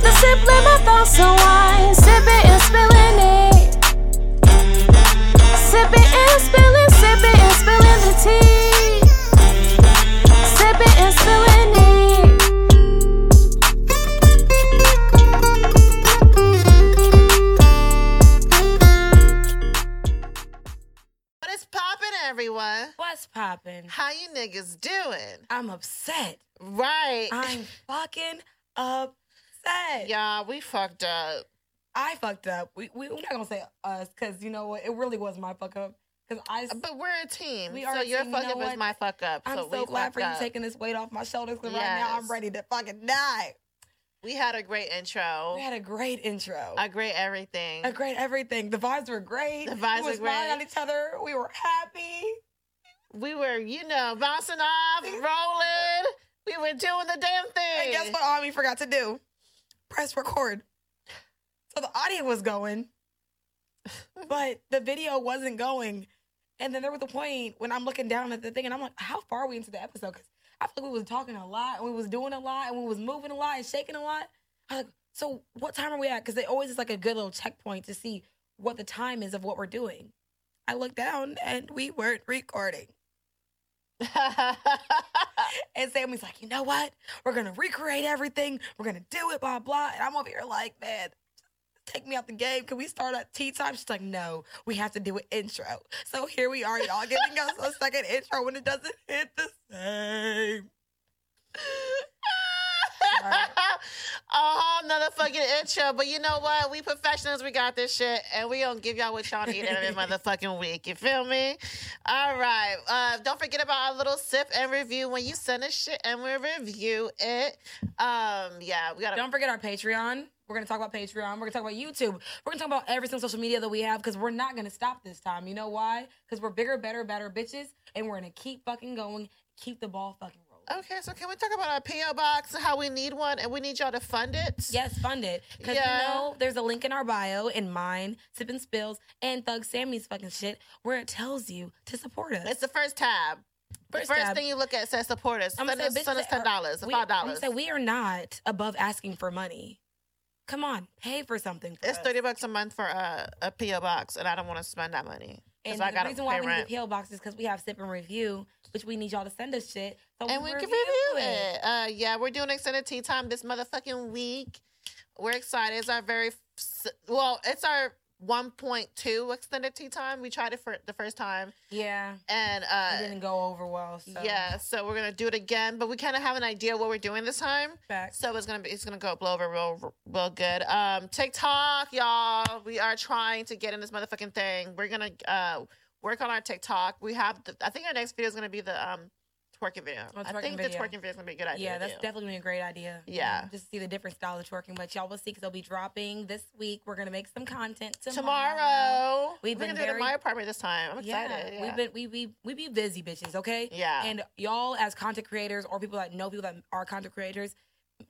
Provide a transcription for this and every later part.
with the sip, let my thoughts unwind. Sipping and spilling it. Eh? Sipping and spilling, sipping and spilling the tea. Sipping and spilling it. Eh? What is poppin', everyone? What's poppin'? How you niggas doing? I'm upset. Right. I'm fucking upset. Y'all, we fucked up. I fucked up. We, we, we're not gonna say us because you know what? It really was my fuck up. Because I, But we're a team. We so are a your team, fuck you know up is my fuck up. I'm so so glad for you up. taking this weight off my shoulders. Because right now I'm ready to fucking die. We had a great intro. We had a great intro. a great everything. a great everything. The vibes were great. The vibes we were were smiling great. on each other. We were happy. we were, you know, bouncing off, rolling. We were doing the damn thing. And guess what Ami forgot to do? Press record. So the audio was going, but the video wasn't going. And then there was a point when I'm looking down at the thing and I'm like, how far are we into the episode? Because I feel like we was talking a lot and we was doing a lot and we was moving a lot and shaking a lot. I was like, so what time are we at? Because it always is like a good little checkpoint to see what the time is of what we're doing. I looked down and we weren't recording. And Sammy's like, you know what? We're gonna recreate everything. We're gonna do it, blah blah. And I'm over here like, man, take me out the game. Can we start at tea time? She's like, no, we have to do an intro. So here we are, y'all giving us a second intro when it doesn't hit the same. a nother fucking intro. But you know what? We professionals, we got this shit, and we gonna give y'all what y'all need every motherfucking week. You feel me? All right. Uh, don't forget about our little sip and review when you send us shit and we review it. Um, yeah, we gotta. Don't forget our Patreon. We're gonna talk about Patreon. We're gonna talk about YouTube. We're gonna talk about every single social media that we have because we're not gonna stop this time. You know why? Because we're bigger, better, better bitches, and we're gonna keep fucking going, keep the ball fucking. Okay, so can we talk about our PO box and how we need one, and we need y'all to fund it? Yes, fund it. Because Yeah. you know, there's a link in our bio, in mine, Sip and Spills, and Thug Sammy's fucking shit, where it tells you to support us. It's the first tab. First the first tab. thing you look at says support us. I'm Send us, send us ten dollars, we- five dollars. say we are not above asking for money. Come on, pay for something. For It's us. thirty bucks a month for a, a PO box, and I don't want to spend that money And I the reason why we rent. need the PO box is because we have sip and review, which we need y'all to send us shit, so and we can review it. Uh, yeah, we're doing extended tea time this motherfucking week. We're excited. It's our very well. It's our 1.2 extended tea time. We tried it for the first time, Yeah, and it uh, didn't go over well. So. yeah, so we're gonna do it again. But we kind of have an idea what we're doing this time. Facts. So it's gonna be it's gonna go blow over real real good. Um, TikTok, y'all. We are trying to get in this motherfucking thing. We're gonna uh work on our TikTok. We have the, I think our next video is gonna be the um twerking video. Oh, I think video. the twerking video is gonna be a good idea. Yeah, that's definitely gonna be a great idea. Yeah. Just to see the different style of twerking. But y'all will see because they'll be dropping this week. We're gonna make some content tomorrow. tomorrow. We've We're been gonna do it in my apartment this time. I'm Yeah, excited. Yeah, we've been we we we be busy bitches, okay? Yeah. And y'all as content creators or people that know people that are content creators,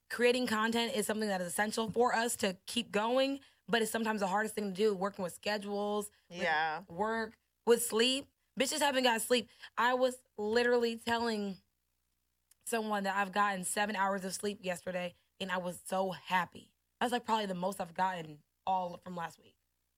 creating content is something that is essential for us to keep going. But it's sometimes the hardest thing to do, working with schedules, with Yeah. work, with sleep. Bitches haven't got sleep. I was literally telling someone that I've gotten seven hours of sleep yesterday, and I was so happy. That's like probably the most I've gotten all from last week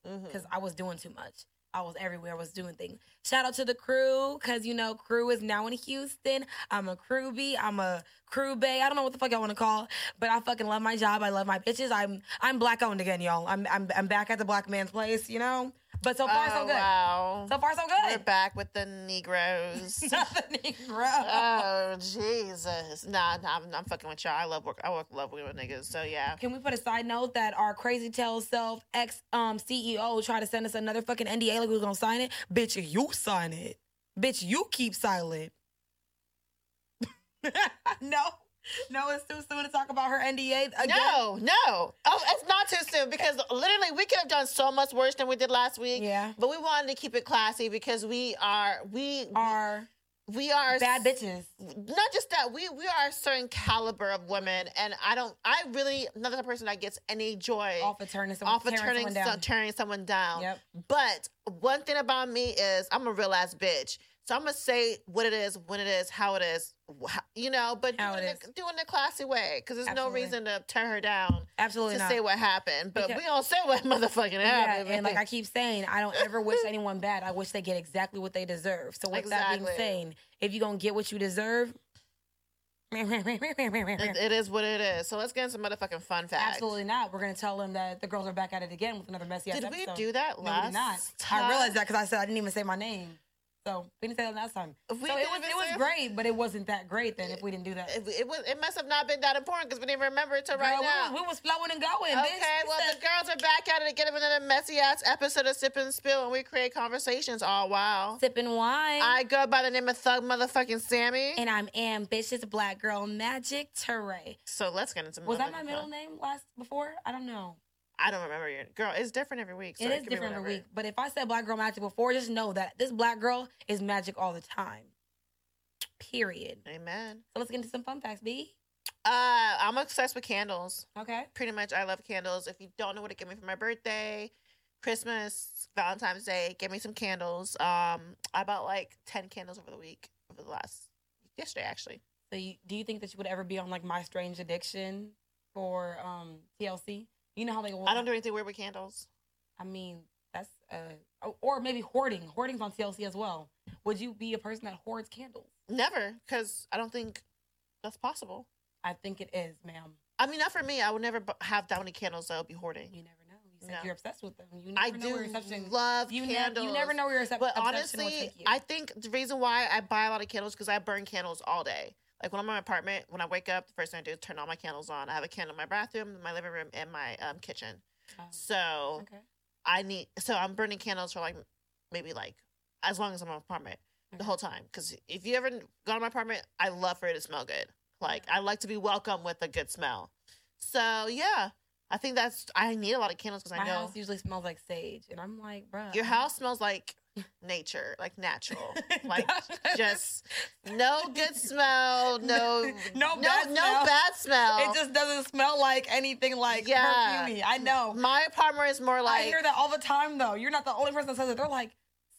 mm-hmm. because I was doing too much. I was everywhere. I was doing things. Shout out to the crew because you know crew is now in Houston. I'm a crew B. I'm a crew bay. I don't know what the fuck I want to call, but I fucking love my job. I love my bitches. I'm I'm black owned again, y'all. I'm I'm I'm back at the black man's place, you know. But so far so Oh, good. Wow. So far so good. We're back with the Negroes. Nothing Negro. oh Jesus! Nah, nah, I'm, I'm fucking with y'all. I love work. I work love working with niggas. So yeah. Can we put a side note that our crazy tell self ex um CEO tried to send us another fucking NDA like we was gonna sign it? Bitch, you sign it. Bitch, you keep silent. no, no, it's too soon to talk about her NDA again. No, no. Oh, it's not too soon because literally we could have done so much worse than we did last week. Yeah. But we wanted to keep it classy because we are we Are we are bad bitches. Not just that we we are a certain caliber of women, and I don't. I really not the person that gets any joy Off of turning someone, off of tearing turning someone down. so- turning someone down. Yep. But one thing about me is I'm a real ass bitch. So I'm gonna say what it is, when it is, how it is, you know, but How doing it it, doing it classy way because there's Absolutely. no reason to tear her down Absolutely to not. say what happened. But Because- we don't say what motherfucking yeah, happened. and like I keep saying, I don't ever wish anyone bad. I wish they get exactly what they deserve. So with that being Exactly. said, if you're gonna get what you deserve, it, it is what it is. So let's get into motherfucking fun facts. absolutely not. We're gonna tell them that the girls are back at it again with another messy Did we episode. do that No, we last did not. time? I realized that because I said I didn't even say my name. So we didn't say that last time. So it was it was great, but it wasn't that great then if we didn't do that. It, it was. It must have not been that important because we didn't remember it till Girl, right we, now. was, we was flowing and going. Okay, bitch. Well, the girls are back at it again with another messy ass episode of Sip and Spill, and we create conversations all while. sipping wine. I go by the name of Thug Motherfucking Sammy. and I'm ambitious black girl magic Teray. so let's get into Was that my middle name last before? I don't know. I don't remember your girl. It's different every week. So it is could be different every week. But if I said black girl magic before, just know that this black girl is magic all the time. Period. Amen. So let's get into some fun facts, B. Uh, I'm obsessed with candles. Okay. Pretty much, I love candles. If you don't know what to give me for my birthday, Christmas, Valentine's Day, give me some candles. Um, I bought like ten candles over the week, over the last yesterday actually. So you, do you think that you would ever be on like My Strange Addiction for um TLC? You know how they I don't do anything weird with candles. I mean, that's uh oh, or maybe hoarding. Hoarding's on TLC as well. Would you be a person that hoards candles? Never, because I don't think that's possible. I think it is, ma'am. I mean, not for me. I would never have that many candles I would be hoarding. You never know. You said No. you're obsessed with them. You never I know do where your love you, ne- candles. you never know where your obsession But honestly. I think the reason why I buy a lot of candles because I burn candles all day. Like when I'm in my apartment, when I wake up, the first thing I do is turn all my candles on. I have a candle in my bathroom, my living room, and my um, kitchen. Oh, So okay. I need. So I'm burning candles for like maybe like as long as I'm in my apartment the whole time. Because if you ever go to my apartment, I love for it to smell good. Like I like to be welcomed with a good smell. So yeah, I think that's. I need a lot of candles because I know house usually smells like sage, and I'm like, bro, your house smells like nature, like natural, like just no good smell, no No no bad no smell. bad smell. It just doesn't smell like anything like Yeah. perfumey. I know. my apartment is more like I like hear that all the time, though. You're not the only person that says it. They're like,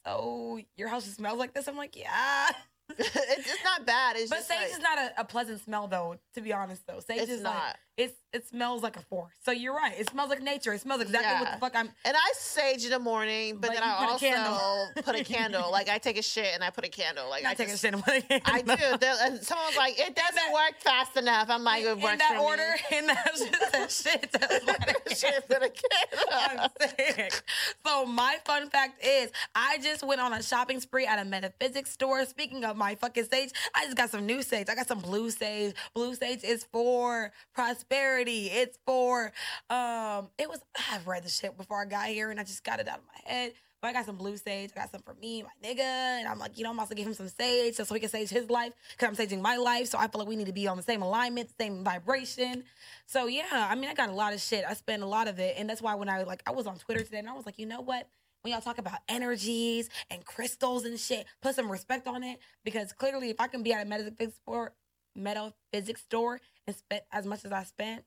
so your house just smells like this? I'm like, yeah. it's, it's not bad. It's But just sage like, is not a, a pleasant smell, though. To be honest, though, sage It's is like not. It's it smells like a forest. So you're right. It smells like nature. It smells exactly what the fuck I'm. And I sage in the morning, but, then I put also candle. put a candle. Like I take a shit and I put a candle. Like Not I take just, shit away. I do. There- and someone was like, "It doesn't work fast enough." I'm like, "It in works that for order, me." in that shit, that shit. That's what is. Shit, put a candle. I'm sick. So my fun fact is, I just went on a shopping spree at a metaphysics store. Speaking of my fucking sage, I just got some new sage. I got some blue sage. Blue sage is for prosperity. It's for um. It was I've read the shit before I got here, and I just got it out of my head. But I got some blue sage. I got some for me, my nigga, and I'm like, you know, I'm also give him some sage so, so he can sage his life because I'm saging my life. So I feel like we need to be on the same alignment, same vibration. So yeah, I mean, I got a lot of shit. I spend a lot of it, and that's why when I like, I was on Twitter today, and I was like, you know what? When y'all talk about energies and crystals and shit, put some respect on it because clearly, if I can be at a metaphysics store, metaphysics store and spend as much as I spent,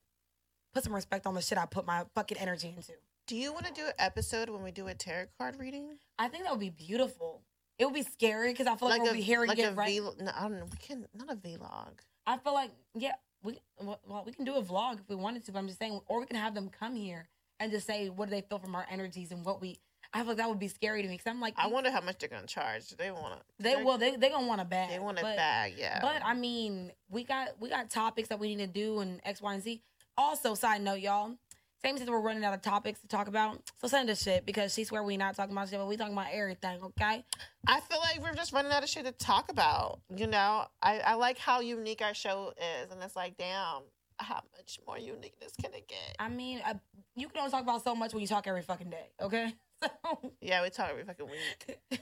put some respect on the shit I put my fucking energy into. Do you want to do an episode when we do a tarot card reading? I think that would be beautiful. It would be scary because I feel like, like we'll a be hearing like it right. V. No, I don't know. We can not a vlog. I feel like yeah, we well, we can do a vlog if we wanted to, but I'm just saying, or we can have them come here and just say what do they feel from our energies and what we. I feel like that would be scary to me because I'm like, I wonder how much they're gonna charge. They want to. they well they they gonna want a bag. They want a but, bag. Yeah. But I mean, we got we got topics that we need to do and X, Y, and Z. Also, side note, y'all. Same since we're running out of topics to talk about, so send us shit because she swear we not talking about shit, but we talking about everything. Okay. I feel like we're just running out of shit to talk about. You know, I, I like how unique our show is, and it's like, damn, how much more uniqueness can it get? I mean, uh, you can only talk about so much when you talk every fucking day. Okay. So. Yeah, we talk every fucking week.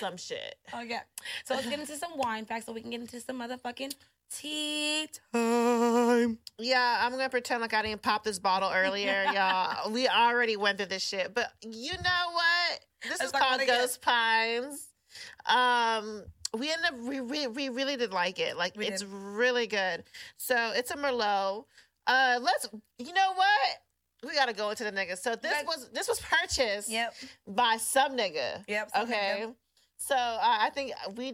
Some shit. Okay. So let's get into some wine facts so we can get into some motherfucking tea time. Yeah, I'm gonna pretend like I didn't pop this bottle earlier, y'all. We already went through this shit, but you know what? This Let's is called about it again. Ghost Pines. Um, we ended up we, we we really did like it. Like We it's did. really good. So it's a Merlot. Uh, let's. You know what? We gotta go into the nigga. So this was this was purchased Yep. by some nigga. Yep. some Okay. nigga. So uh, I think we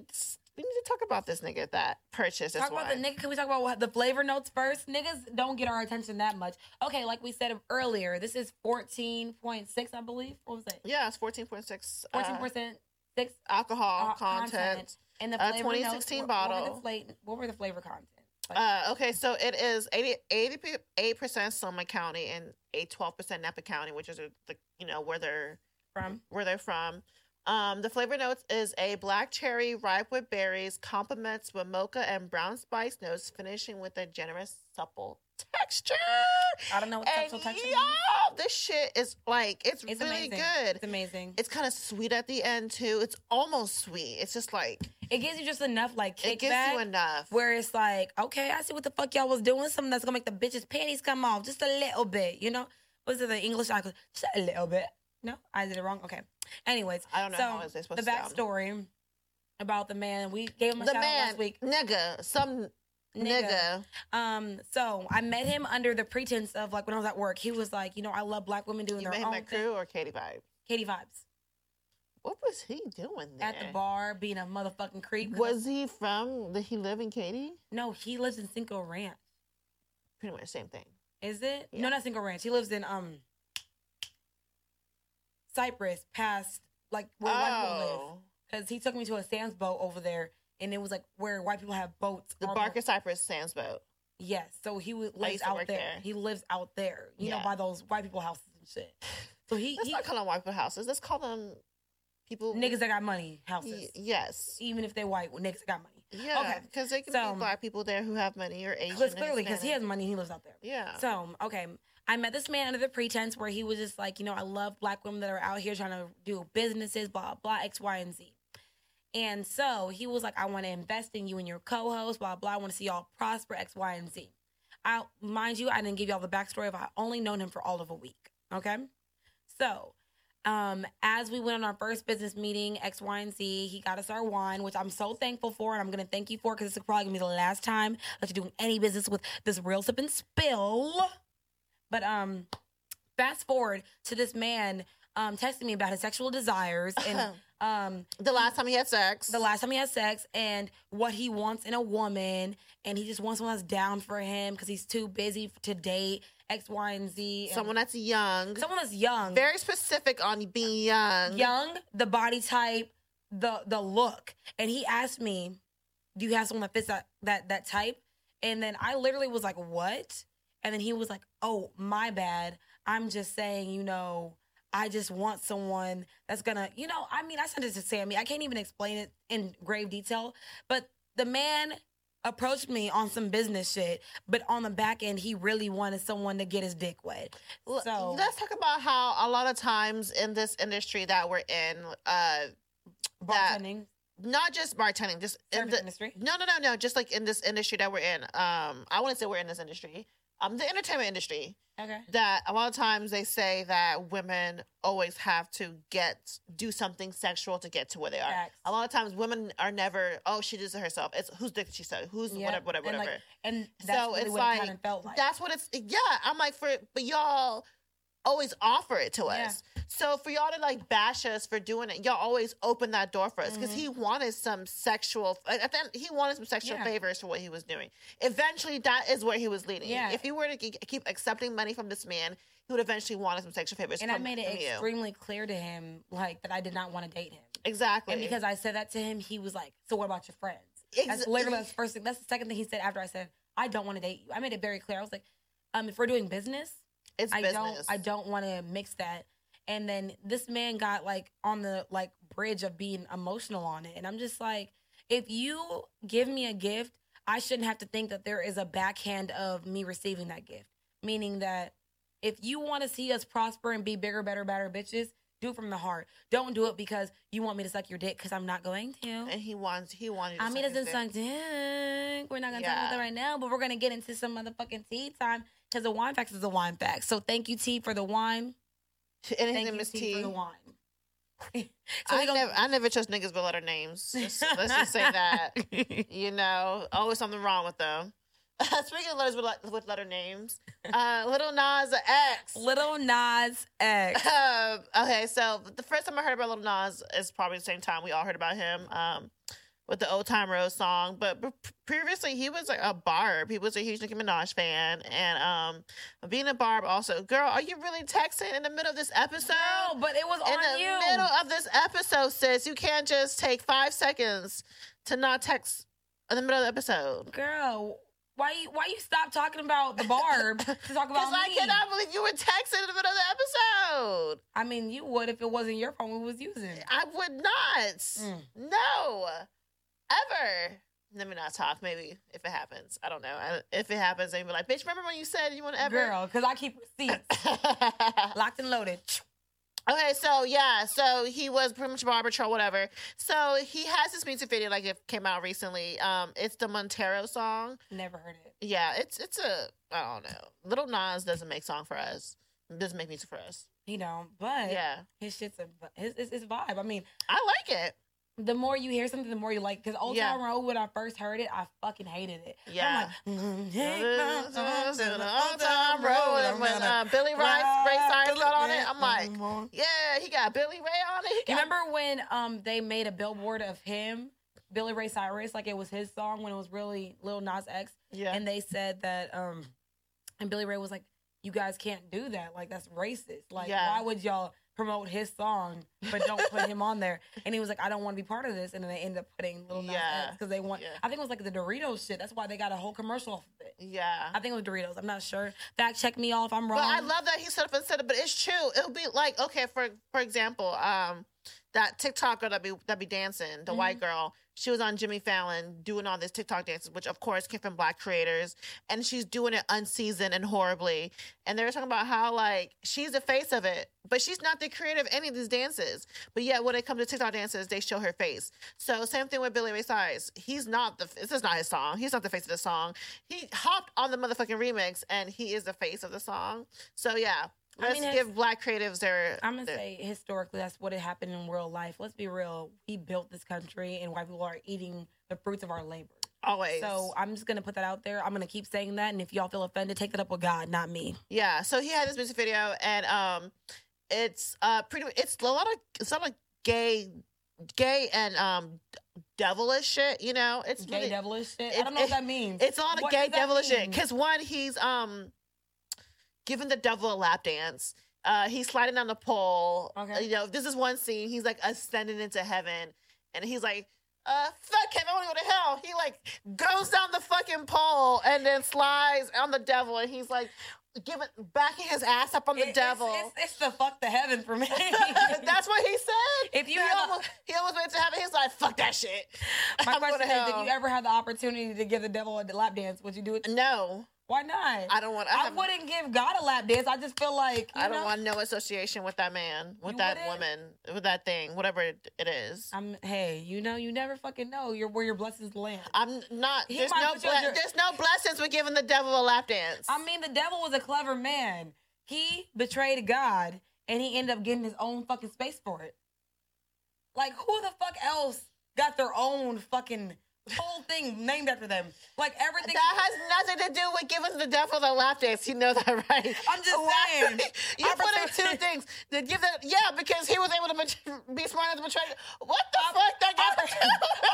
we need to talk about this nigga that purchased this Talk about the wine. nigga. Can we talk about what, the flavor notes first? Niggas don't get our attention that much. Okay, like we said earlier, this is fourteen point six, I believe. What was it? Yeah, it's fourteen point six. Fourteen percent six alcohol uh, content. And the Uh, 2016 notes, what- What were, bottle. the fla- what were the flavor content? Uh, okay, so it is 88 percent Sonoma County and a twelve percent Napa County, which is the you know where they're from where they're from. Um, the flavor notes is a black cherry ripe with berries, complements with mocha and brown spice notes, finishing with a generous supple texture. I don't know what And texture means. this shit is like it's, It's really amazing. good. It's amazing. It's kind of sweet at the end too. It's almost sweet. It's just like It gives you just enough like kickback. it gives you enough. where it's like, okay, I see what the fuck y'all was doing. Something that's gonna make the bitches' panties come off just a little bit. You know, was it the English? I could just a little bit. No, I did it wrong. Okay. Anyways, I don't know so how is they supposed the backstory about the man we gave him a The shout out man, last week. nigga, some nigga. Um, so I met him under the pretense of like when I was at work, he was like, you know, I love black women doing You their met him own at thing. crew or Katie Vibe? Katie vibes What was he doing there? at the bar, being a motherfucking creep. Was he from? Did he live in Katy? no, he lives in Cinco Ranch. Pretty much the same thing. Is it? Yeah. No, not Cinco Ranch. He lives in um Cypress, past like where white people live. Oh, Because he took me to a Sam's boat over there, and it was like where white people have boats. the Barker Cypress Sam's Boat. Yes, so he would- lives out there. there. He lives out there, you know, by those white people houses and shit. So he, Let's he not call them white people houses. Let's call them people. niggas that got money houses, Y- yes. even if they white niggas that got money. Yeah. Okay. Because they can So- be black people there who have money or Asian. Because clearly, because he has money, he lives out there. Yeah. So, okay. I met this man under the pretense where he was just like, you know, I love black women that are out here trying to do businesses, blah, blah, X, Y, and Z. And so he was like, I want to invest in you and your co host, blah, blah. I want to see y'all prosper, X, Y, and Z. I, mind you, I didn't give y'all the backstory of I only known him for all of a week. Okay. So, um, as we went on our first business meeting, X, Y, and Z, he got us our wine, which I'm so thankful for, and I'm gonna thank you for because this is probably gonna be the last time that you're doing any business with this real sip and spill. But um, fast forward to this man um texting me about his sexual desires and um the last time he had sex. the last time he had sex and what he wants in a woman, and he just wants someone that's down for him because he's too busy to date X, Y, and Z. and someone that's young. someone that's young, very specific on being young. young, the body type, the the look. And he asked me, "Do you have someone that fits that that that type?" And then I literally was like, "What?" And then he was like, "Oh, my bad. I'm just saying, you know, I just want someone that's gonna, you know, I mean, I sent it to Sammy. I can't even explain it in grave detail, but the man approached me on some business shit, but on the back end, he really wanted someone to get his dick wet. So let's talk about how a lot of times in this industry that we're in, uh, that- bartending, not just bartending, just in the industry. no, no, no, no, just like in this industry that we're in. Um, I wouldn't say we're in this industry. Um, the entertainment industry. Okay. That a lot of times they say that women always have to get do something sexual to get to where they are. Facts. A lot of times women are never, oh, she did it herself. It's whose dick did she suck? Who's Yeah, whatever, whatever, and, like, whatever. And that's so really it's what like, it kind of felt like. that's what it's yeah i'm like for but y'all always offer it to Yeah. us so for y'all to like bash us for doing it y'all always open that door for us because he wanted some sexual I I think he wanted some sexual Mm-hmm. Yeah. favors for what he was doing eventually that is where he was leading Yeah. if he were to keep accepting money from this man he would eventually want some sexual favors and from, I made it from you extremely clear to him, like that I did not want to date him. exactly And because I said that to him, he was like, "So what about your friends?" Ex- That's literally the first thing. That's the second thing he said after I said, "I don't want to date you." I made it very clear. I was like, "Um, if we're doing business, it's I business don't, I don't want to mix that." And then this man got like on the like bridge of being emotional on it, and I'm just like, if you give me a gift, I shouldn't have to think that there is a backhand of me receiving that gift. Meaning that if you want to see us prosper and be bigger, better, better bitches, do it from the heart. Don't do it because you want me to suck your dick because I'm not going to. and he wants he wanted to I mean, it doesn't suck dick. We're not gonna talk about that right now, but we're gonna get into some motherfucking tea time because the wine facts is the wine facts. So thank you, T, for the wine. and his Thank name you, is T, T. for the wine. so I gonna, never, I never trust niggas with letter names. Just- let's just say that. You know, always something wrong with them. Speaking of letters with, le- with letter names, uh, Little Nas X. Little Nas X. Um, okay, so the first time I heard about Little Nas is probably the same time we all heard about him. Um, with the Old Town Road song, but previously he was like a Barb. He was a huge Nicki Minaj fan, and um, being a Barb also. Girl, are you really texting in the middle of this episode? Girl, but it was in the you. middle of this episode, sis, you can't just take five seconds to not text in the middle of the episode. Girl, why you why you stop talking about the barb to talk about Because I cannot believe you were texting in the middle of the episode. I mean, you would if it wasn't your phone we was using. I would not. Mm. No. Ever. Let me not talk. Maybe if it happens. I don't know. I, if it happens, they'd be like, bitch, remember when you said you want to ever? Girl, because I keep receipts locked and loaded. okay, so yeah, so he was pretty much barber troll, whatever. So he has this music video, like it came out recently. Um, it's the Montero song. Never heard it. Yeah, it's it's a I don't know. Little Nas doesn't make song for us. Doesn't make music for us. He don't, but Yeah, his shit's a his, his, his vibe. I mean, I like it. The more you hear something, the more you like. Because Old Yeah. Town Road, when I first heard it, I fucking hated it. Yeah. I'm like, Old "Mm, time road, and when uh, Billy Rice, Ray Cyrus got on it, I'm like, yeah, he got Billy Ray on it. He You got, remember when um they made a billboard of him, Billy Ray Cyrus, like it was his song when it was really Lil Nas X, Yeah, and they said that um, and Billy Ray was like, "You guys can't do that. Like that's racist. Like Yeah. why would y'all promote his song but don't put him on there?" And he was like, "I don't want to be part of this." And then they end up putting Lil Nas Yeah. X because they want. Yeah. I think it was like the Doritos shit. That's why they got a whole commercial off of it. yeah. I think it was Doritos. I'm not sure. Fact check me all if I'm wrong. But I love that he set up and said it. But it's true. It'll be like okay, for for example, um, that TikToker that be that be dancing, the Mm-hmm. white girl. She was on Jimmy Fallon doing all these TikTok dances, which of course came from black creators, and she's doing it unseasoned and horribly. And they were talking about how like she's the face of it, but she's not the creator of any of these dances. But yet when it comes to TikTok dances, they show her face. So same thing with Billy Ray Cyrus. He's not the this is not his song. He's not the face of the song. He hopped on the motherfucking remix, and he is the face of the song. So yeah, I let's mean, it's- give black creatives their. I'm gonna their- say historically, that's what it happened in real life. Let's be real. We built this country, and white people are eating the fruits of our labor. always. So I'm just gonna put that out there. I'm gonna keep saying that, and if y'all feel offended, take that up with God, not me. Yeah, so he had this music video, and um, it's uh pretty. It's a lot of it's a lot of gay, gay and um devilish shit. You know, it's Gay really, devilish shit. it- I don't know it- what that means. It's a lot of What gay devilish shit. Because one, he's um giving the devil a lap dance. Uh, he's sliding down the pole. Okay. You know, this is one scene. He's like ascending into heaven, and he's like. Uh, fuck him! I want to go to hell. He like goes down the fucking pole and then slides on the devil, and he's like giving backing his ass up on the It- devil. It's, it's, it's the fuck the heaven for me. That's what he said. If you he had a- he almost went to heaven. He's like, "Fuck that shit." My I'm question to is: hell. you ever had the opportunity to give the devil a lap dance, would you do it? No, Why not? I don't want. I, I wouldn't give God a lap dance. I just feel like you I don't know, want no association with that man, with that wouldn't? woman, with that thing, whatever it, it is. I'm hey, you know, you never fucking know your where your blessings land. I'm not. He There's no. ble- under- there's no blessings with giving the devil a lap dance. I mean, the devil was a clever man. He betrayed God, and he ended up getting his own fucking space for it. Like, who the fuck else got their own fucking whole thing named after them? Like everything. that has nothing to do with giving the devil the lap dance. You know that, right? I'm just saying. you put in two things. To give that, yeah, because he was able to be smart enough to betray. What the fuck? That got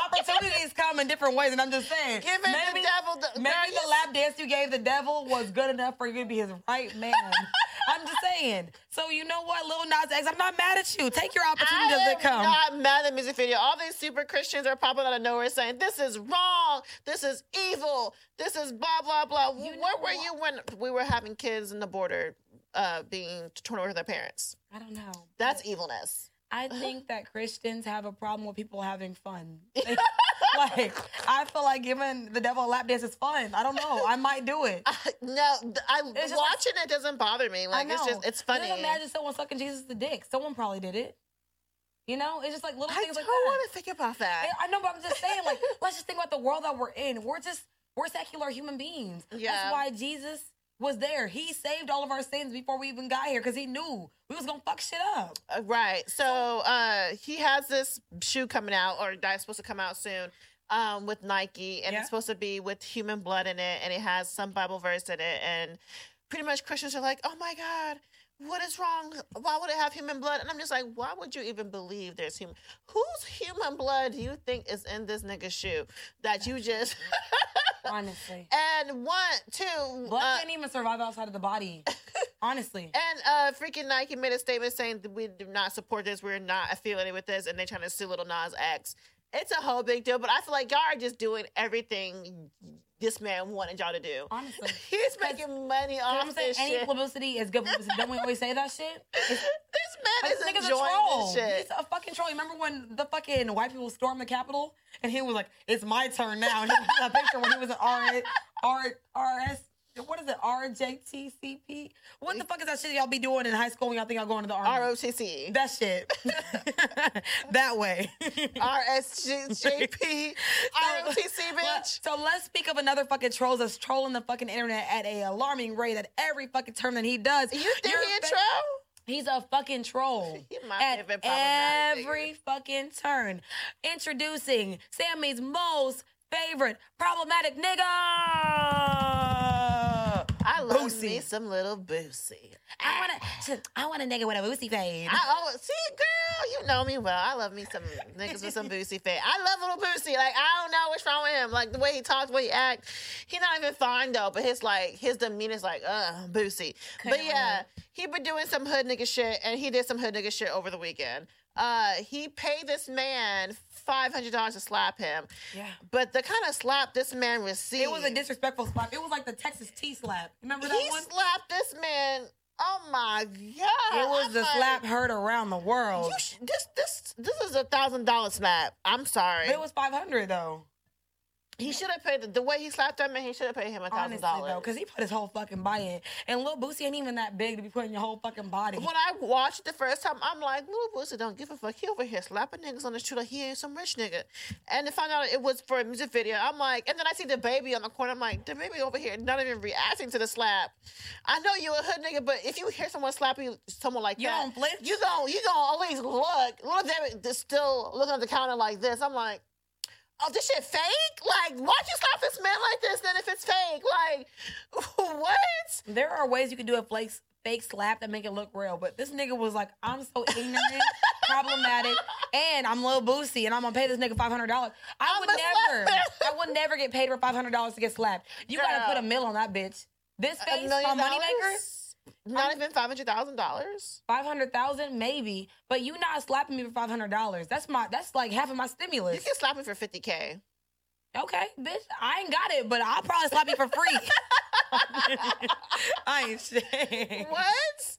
Opportunities come in different ways, and I'm just saying. Giving the devil the maybe girl, the lap dance you gave the devil was good enough for you to be his right man. I'm just saying. So you know what, Lil Nas X, I'm not mad at you. Take your opportunity as I they am come. not mad at the music video. All these super Christians are popping out of nowhere saying this is wrong, this is evil, this is blah blah blah. You Where were you when we were having kids in the border uh, being torn over their parents? I don't know. That's evilness. I think that Christians have a problem with people having fun. like, I feel like giving the devil a lap dance is fun. I don't know. I might do it. Uh, I, no, I just watching it doesn't bother me. Like it's just it's funny. Just imagine someone sucking Jesus the dick. Someone probably did it. You know, it's just like little things like I don't want to think about that. I know, but I'm just saying, like, let's just think about the world that we're in. We're just we're secular human beings. Yeah. That's why Jesus was there. He saved all of our sins before we even got here because he knew we was gonna fuck shit up. Uh, right. So uh, he has this shoe coming out, or that's supposed to come out soon. um, with Nike, and Yeah. it's supposed to be with human blood in it, and it has some Bible verse in it, and pretty much Christians are like, "Oh my God, what is wrong? Why would it have human blood?" And I'm just like, "Why would you even believe there's human? Whose human blood do you think is in this nigga's shoe that you just?" Honestly. and one, two, Blood uh, can't even survive outside of the body. Honestly. and uh, freaking Nike made a statement saying that we do not support this. We're not affiliated with this, and they're trying to sue Little Nas X. It's a whole big deal, but I feel like y'all are just doing everything this man wanted y'all to do. Honestly. He's making money You know what off I'm saying? this Any shit. publicity is good publicity. Don't we always say that shit? It's, this man is this nigga's a troll. this shit. He's a fucking troll. You remember when the fucking white people stormed the Capitol and he was like, "It's my turn now." And he put that picture when he was an R R RS. What is it? RJTCP? What the mm. fuck is that shit y'all be doing in high school when y'all think y'all going to the army? ROTC. that shit. that way. RSJP. ROTC, bitch. So let's speak of another fucking troll that's trolling the fucking internet at a alarming rate at every fucking term that he does. You think he a troll? He's a fucking troll. At every fucking turn. Introducing Sammy's most favorite problematic nigga. I love Boosie. me some little Boosie. I want to. I want a nigga with a boosie face. I oh see, girl, you know me well. I love me some niggas with some Boosie face. I love little Boosie. Like I don't know what's wrong with him. Like the way he talks, the way he act. He not even fine though, but his like his demeanor's like uh Boosie. But Couldn't yeah, he been doing some hood nigga shit, and he did some hood nigga shit over the weekend. Uh, he paid this man five hundred dollars to slap him. Yeah. But the kind of slap this man received, It was a disrespectful slap. It was like the Texas T slap. Remember that he one? slapped this man. Oh my god! It was I'm the like, slap heard around the world. Sh- this this this is a thousand dollar slap. I'm sorry. But it was five hundred though. He should have paid the, the way he slapped that man. He should have paid him a thousand dollars. because he put his whole fucking body in, and Lil Boosie ain't even that big to be putting your whole fucking body. When I watched it the first time, I'm like, little Boosie don't give a fuck. He over here slapping niggas on the street like he ain't some rich nigga. And to find out it was for a music video, I'm like, and then I see the baby on the corner. I'm like, the baby over here not even reacting to the slap. I know you a hood nigga, but if you hear someone slap you, someone like You that, don't flinch? You gon' you gon' always look. Little David is still looking at the counter like this. I'm like. Oh, this shit fake? Like, why'd you slap this man like this then if it's fake? Like, what? There are ways you can do a fake fake slap that make it look real, but this nigga was like, I'm so ignorant, problematic, and I'm Lil Boosie, and I'm gonna pay this nigga five hundred dollars. I I'm would never. I would never get paid for five hundred dollars to get slapped. You gotta put a mill on that bitch. This face, my moneymaker, Not even five hundred thousand dollars. five hundred thousand maybe, but you not slapping me for five hundred dollars. That's my, that's like half of my stimulus. You can slap me for fifty k. Okay, bitch, I ain't got it, but I'll probably slap you for free. I ain't shit. What?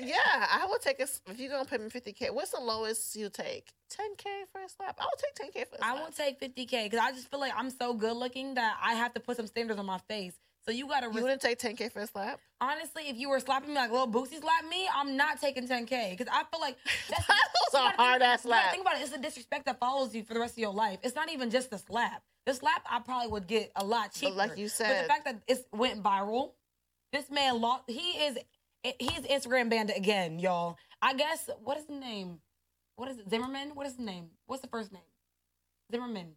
Yeah, I will take a. If you're gonna pay me fifty k, what's the lowest you take? Ten k for a slap. I will take ten k for a I slap. I won't take 50K because I just feel like I'm so good looking that I have to put some standards on my face. So you gotta You wouldn't take ten k for a slap. honestly, if you were slapping me like little Boosie slapped me, I'm not taking 10K because I feel like that's That was a hard ass slap. Think about it. It's the disrespect that follows you for the rest of your life. It's not even just the slap. The slap I probably would get a lot cheaper. like you said, but the fact that it went viral, this man lost. He is he's Instagram banned again, y'all. I guess what is the name? What is it? Zimmerman? What is the name? What's the first name? Zimmerman.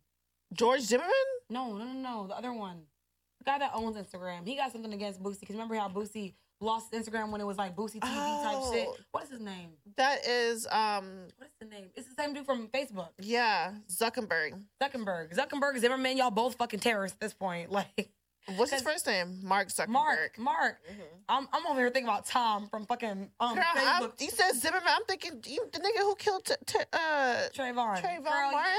George Zimmerman. No, no, no, no. The other one. Guy that owns Instagram. He got something against Boosie. Because remember how Boosie lost Instagram when it was like Boosie TV type shit? Oh. What is his name? That is um. What is the name? It's the same dude from Facebook. Yeah, Zuckerberg. Zuckerberg. Zuckerberg, Zimmerman, y'all both fucking terrorists at this point. Like, What's his first name? Mark Zuckerberg. Mark, Mark. Mhm. I'm, I'm over here thinking about Tom from fucking um, Girl, I'm, Facebook. you said Zimmerman. I'm thinking you, the nigga who killed t- t- uh, Trayvon. Trayvon Girl, Martin.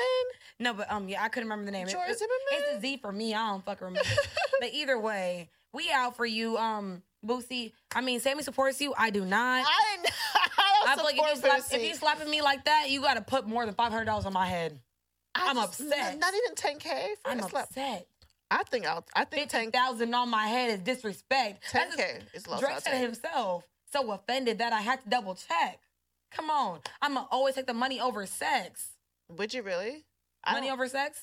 No, but um, yeah, I couldn't remember the name. George it- Zimmerman? It's a Z for me. I don't fucking remember. but either way, we out for you, um, Boosie. I mean, Sammy supports you. I do not. I didn't. I I feel don't like if you, slap, if you slapping me like that, you got to put more than five hundred dollars on my head. I I'm just- upset. n- Not even 10k for I'm a slap. I think I'll. I think Fifty 10 thousand on my head is disrespect. That's 10k is low. Drake said himself. So offended that I had to double check. Come on, I'ma always take the money over sex. Would you really? I Money don't- over sex?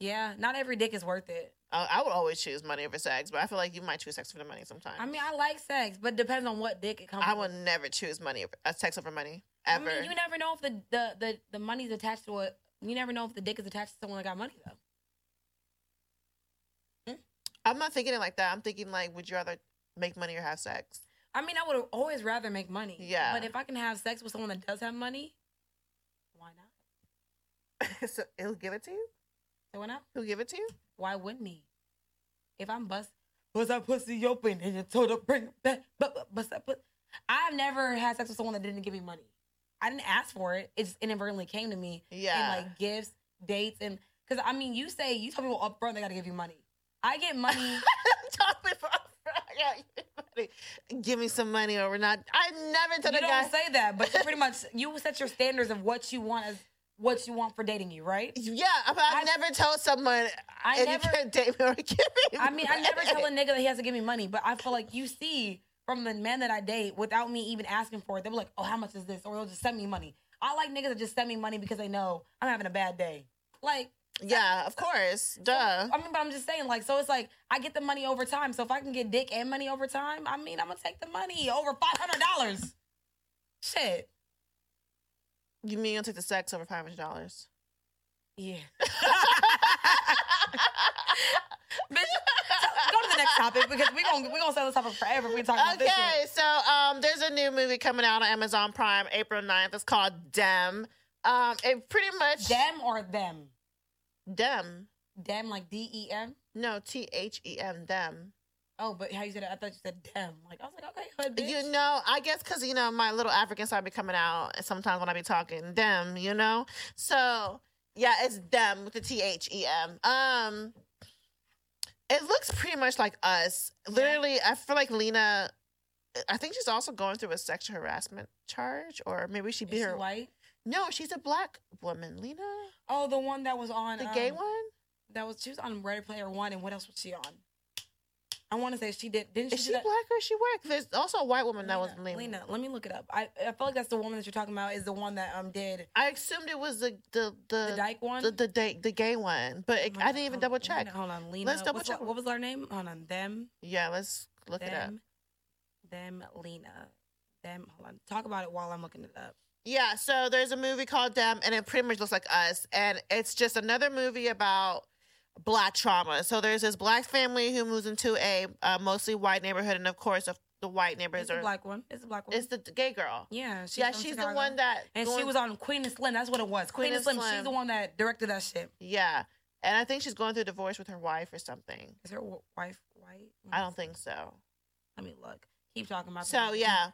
Yeah, not every dick is worth it. I I would always choose money over sex, but I feel like you might choose sex for the money sometimes. I mean, I like sex, but it depends on what dick it comes. I with. would never choose money over uh, sex over money I ever. mean, you never know if the the the, the money's attached to a You never know if the dick is attached to someone that got money though. I'm not thinking it like that. I'm thinking like, would you rather make money or have sex? I mean, I would always rather make money. Yeah. But if I can have sex with someone that does have money, why not? so he'll give it to you. So why not? He'll give it to you. Why wouldn't he? If I'm bust, bust that pussy open and you told her bring it back, but but- bust that put. I've never had sex with someone that didn't give me money. I didn't ask for it. It just inadvertently came to me. Yeah. And like gifts, dates, and because I mean, you say you tell people up front they got to give you money. I get money. I. Give me some money or we're not. I never told you a don't guy. say that, but you pretty much you set your standards of what you want as what you want for dating you, right? yeah, but I, I- never told someone I never- you can't date me or give me. I mean, I never tell a nigga that he has to give me money, but I feel like you see from the men that I date without me even asking for it, they'll be like, "Oh, how much is this?" Or they'll just send me money. I like niggas that just send me money because they know I'm having a bad day. Like, Yeah, of course. Duh. I mean, but I'm just saying, like, so it's like I get the money over time. So if I can get dick and money over time, I mean, I'm gonna take the money over five hundred dollars. Shit. You mean you'll take the sex over five hundred dollars? Yeah. Bitch, so go to the next topic because we're gonna we're gonna sell this topic forever. We talk about this. Okay, so um, there's a new movie coming out on Amazon Prime April 9th. It's called Dem. Um, it pretty much Them or them? Dem. Dem like D E M. No, T H E M. Them. Oh, but how you said it? I thought you said dem. Like I was like, okay, hood bitch. You know, I guess because you know my little African side be coming out, and sometimes when I be talking, dem, you know. So yeah, it's dem with the T H E M. Um, it looks pretty much like us. Literally, I feel like Lena. I think she's also going through a sexual harassment charge, or maybe she Is beat she her. white? No, she's a black woman. Lena, Oh, the one that was on the gay um, one. That was she was on Ready Player One, and what else was she on? I want to say she did. Didn't she? Is she black or is she white? There's also a white woman that was Lena, Lena. Lena, let me look it up. I I feel like that's the woman that you're talking about. Is the one that um did I assumed it was the the the the Dyke one? the the, the, the gay one, but it, Oh I didn't even double Lena, check. Hold on, Lena. Let's double What's check. What, what was her name? Hold on, them, Yeah, let's look it up. them, them, Lena, them. Hold on, talk about it while I'm looking it up. Yeah, so there's a movie called Dem, and it pretty much looks like us, and it's just another movie about black trauma. So there's this black family who moves into a uh, mostly white neighborhood, and of course, of the white neighbors It's are black one. It's a black one. it's the gay girl. yeah, she's yeah, she's the one that And she was on Queen and Slim. That's what it was. Queen, Queen and Slim. Slim. She's the one that directed that shit. yeah, and I think she's going through a divorce with her wife or something. Is her w- wife white? I don't think so. Let me look. Keep talking about. So the- yeah.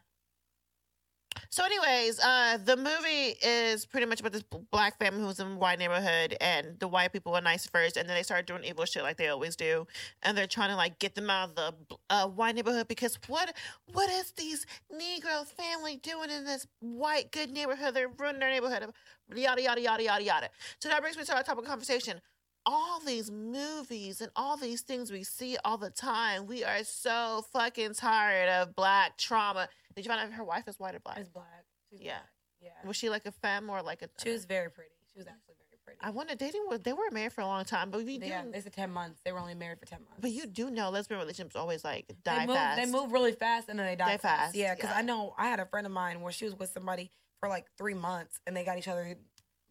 So, anyways, uh, the movie is pretty much about this black family who's in a white neighborhood, and the white people are nice first, and then they start doing evil shit like they always do, and they're trying to like get them out of the uh, white neighborhood because what what is these Negro family doing in this white good neighborhood? They're ruining their neighborhood, yada yada yada yada yada. So that brings me to our topic of conversation. All these movies and all these things we see all the time, we are so fucking tired of black trauma. Did you find out if her wife is white or black? It's black. She's Yeah. black. Yeah. Was she like a femme or like a? She was very pretty. She was actually very pretty. I wonder. Dating was they were married for a long time, but we do. yeah, they said ten months. They were only married for ten months. But you do know lesbian relationships always like die they move, fast. They move really fast and then they die Die fast, Yeah, because yeah. I know I had a friend of mine where she was with somebody for like three months and they got each other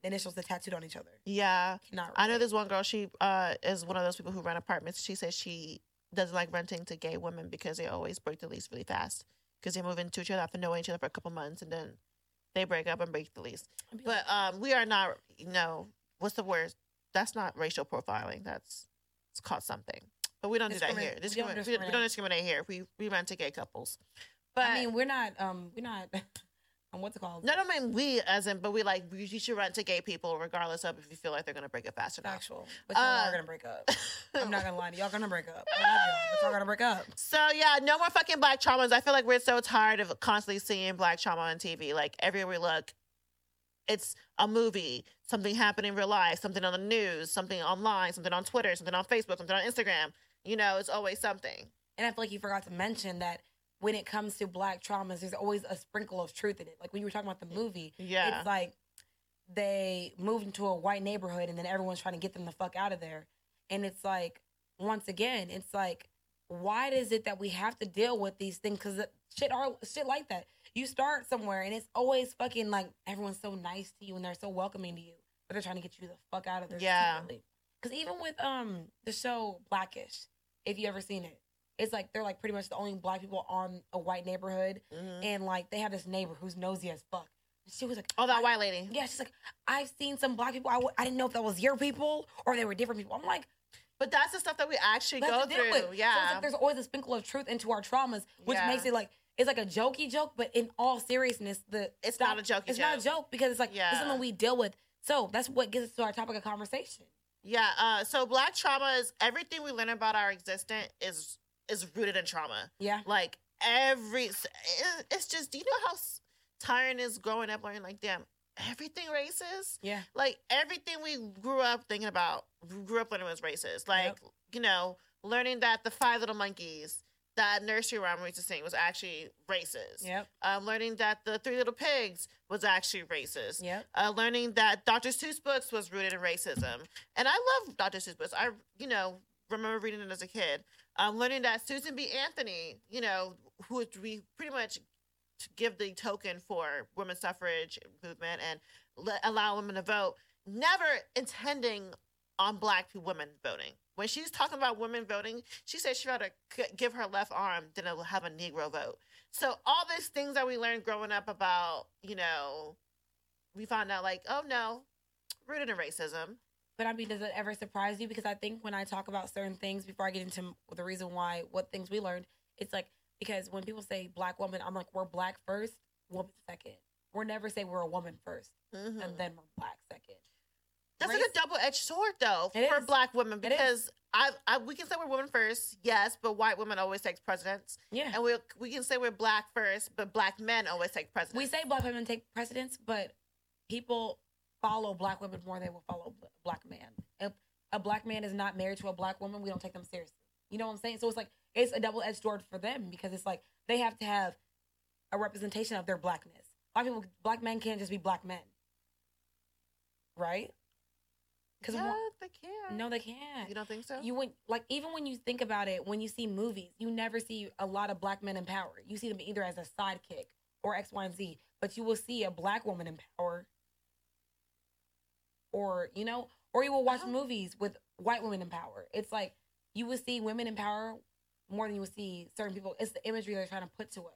initials that tattooed on each other. Yeah, Not I know this one girl. She uh is one of those people who rent apartments. She says she doesn't like renting to gay women because they always break the lease really fast because they move into each other after knowing each other for a couple months and then they break up and break the lease. But um, we are not. You know, what's the word? That's not racial profiling. That's it's called something. But we don't do that here. Discriminate. We don't Discriminate. We, we don't discriminate here. We we rent to gay couples. But I mean, we're not. Um, we're not. um, what's it called? No, I don't mean we as in, but we like we- you should rent to gay people regardless of if you feel like they're gonna break up fast enough. Factual. But y'all Uh, are gonna break up. I'm not gonna lie to you. Y'all gonna break up. I love y'all, but y'all gonna break up. So yeah, no more fucking black traumas. I feel like we're so tired of constantly seeing black trauma on TV. Like everywhere we look, it's a movie, something happened in real life, something on the news, something online, something on Twitter, something on Facebook, something on Instagram. You know, it's always something. And I feel like you forgot to mention that when it comes to black traumas, there's always a sprinkle of truth in it. Like when you were talking about the movie, Yeah. it's like they moved into a white neighborhood and then everyone's trying to get them the fuck out of there. And it's like, once again, it's like, why is it that we have to deal with these things? Because shit are shit like that. You start somewhere and it's always fucking like everyone's so nice to you and they're so welcoming to you. but they're trying to get you the fuck out of there. Yeah. Because even with um the show Blackish, if you ever seen it, it's like they're like pretty much the only black people on a white neighborhood, Mhm. and like they have this neighbor who's nosy as fuck. She was like, Oh, that white lady. Yeah, she's like, I've seen some black people. I, w- I didn't know if that was your people or they were different people. I'm like, But that's the stuff that we actually go through. with. So it's Yeah. like there's always a sprinkle of truth into our traumas, which Yeah. makes it like it's like a jokey joke, but in all seriousness, the It's not a jokey joke. It's not a joke. joke because it's like Yeah. it's something we deal with. So that's what gets us to our topic of conversation. Yeah. Uh, so black trauma is everything we learn about our existence is is rooted in trauma. Yeah. Like every, it's just. Do you know how tiring is growing up learning? Like, damn, everything racist. Yeah. Like everything we grew up thinking about, grew up learning was racist. Like Yep. you know, learning that the Five Little Monkeys, that nursery rhyme we used to sing was actually racist. Yep. Um, learning that the Three Little Pigs was actually racist. Yep. uh, learning that Dr. Seuss books was rooted in racism. And I love Dr. Seuss books. I, you know, remember reading it as a kid. Um, learning that Susan B. Anthony, you know, who we pretty much give the token for women's suffrage movement and let, allow women to vote, never intending on black women voting. When she's talking about women voting, she says she'd rather give her left arm than have a Negro vote. So all these things that we learned growing up about, you know, we found out like, oh no, rooted in racism. But I mean, does it ever surprise you? Because I think when I talk about certain things before I get into the reason why, what things we learned, it's like because when people say black woman, I'm like, we're black first, woman second. We're never say we're a woman 1st Mhm. and then we're black second. That's race- like a double edged sword though for is. black women because I, I we can say we're women first, yes, but white women always take precedence, Yeah. and we we can say we're black first, but black men always take precedence. We say black women take precedence, but people follow black women more than they will follow a black man. If a black man is not married to a black woman, we don't take them seriously. You know what I'm saying? So it's like it's a double edged sword for them because it's like they have to have a representation of their blackness. Black people, black men can't just be black men, right? Because yeah, they can't. no, they can't. you don't think so? You when like even when you think about it, when you see movies, you never see a lot of black men in power. You see them either as a sidekick or X, Y, and Z, but you will see a black woman in power, or you know, or you will watch Oh. movies with white women in power. It's like you will see women in power more than you will see certain people. It's the imagery they're trying to put to us.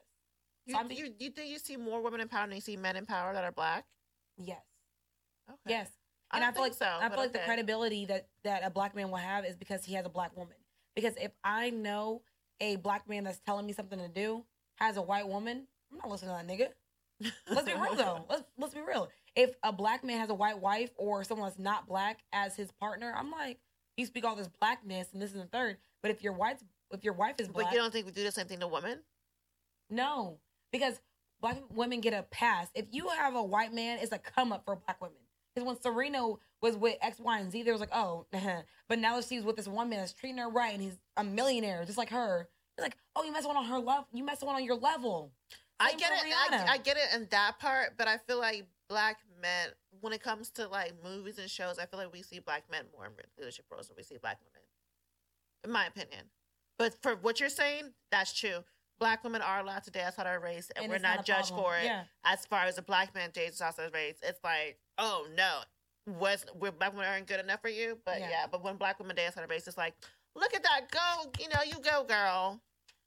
you, so you you think you see more women in power than you see men in power that are black? Yes, Okay. yes. I and don't I, feel like think so. I feel like the credibility that that a black man will have is because he has a black woman. Because if I know a black man that's telling me something to do has a white woman, I'm not listening to that nigga. Let's be real though. Let's let's be real. If a black man has a white wife or someone that's not black as his partner, I'm like, you speak all this blackness and this and the third. But if your wife if your wife is black, But you don't think we do the same thing to women? no, because black women get a pass. If you have a white man, it's a come up for black women. Because when Serena was with X, Y, and Z, there was like, oh, but now that she's with this one man that's treating her right and he's a millionaire, just like her. It's like, oh, you mess one on her level. You mess one on your level. I get it. I, I get it in that part, but I feel like black men, when it comes to like movies and shows, I feel like we see black men more in leadership roles than we see black women, in my opinion. But for what you're saying, that's true. Black women are allowed to dance on our race, and, And we're not, not judged problem. for it. Yeah. As far as a black man dances on his race, it's like, oh no, was we're black women aren't good enough for you. But Yeah. yeah, but when black women dance on a race, it's like, look at that, go, you know, you go, girl.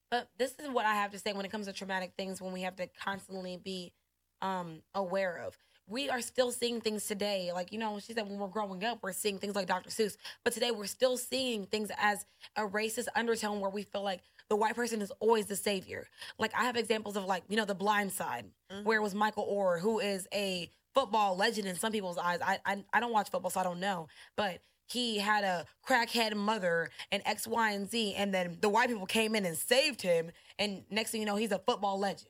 But this is what I have to say when it comes to traumatic things when we have to constantly be um aware of. We are still seeing things today. Like, you know, she said when we're growing up, we're seeing things like Dr. Seuss. But today we're still seeing things as a racist undertone where we feel like the white person is always the savior. Like I have examples of like, you know, the blind side, Mhm. where it was Michael Oher, who is a football legend in some people's eyes. I, I I don't watch football, so I don't know. But he had a crackhead mother and X, Y, and Z, and then the white people came in and saved him. And next thing you know, he's a football legend.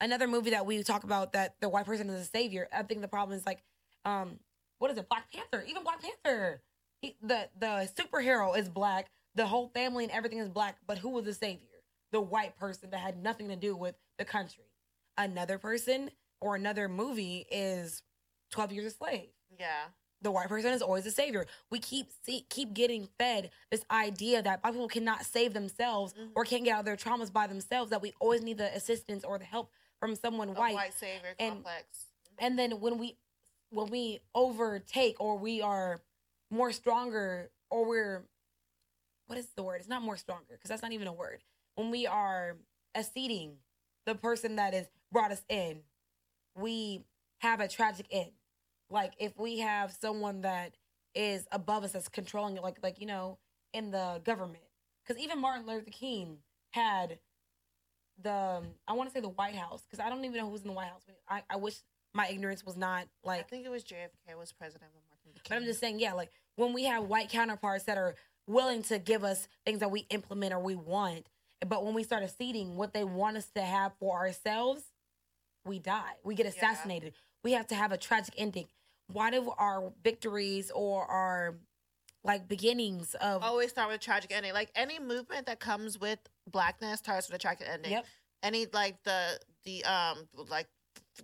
Another movie that we talk about that the white person is a savior. I think the problem is like, um, what is it? Black Panther. Even Black Panther. He, the the superhero is black. The whole family and everything is black. But who was the savior? The white person that had nothing to do with the country. Another person or another movie is Twelve Years a Slave Yeah. the white person is always the savior. We keep see, keep getting fed this idea that black people cannot save themselves Mhm. or can't get out of their traumas by themselves. That we always need the assistance or the help from someone white. white savior and- complex. And then when we when we overtake or we are more stronger or we're what is the word? It's not more stronger because that's not even a word. When we are acceding the person that has brought us in, we have a tragic end. Like if we have someone that is above us that's controlling it, like like you know, in the government. Because even Martin Luther King had the um, I want to say the White House because I don't even know who's in the White House. I, I wish my ignorance was not like. I think it was JFK was president when Martin Luther but I'm just saying, yeah, like when we have white counterparts that are willing to give us things that we implement or we want, but when we start acceding what they want us to have for ourselves, we die. We get assassinated. We have to have a tragic ending. Why do our victories or our like beginnings of always start with a tragic ending. Like any movement that comes with blackness starts with a tragic ending. Yep. Any like the the um like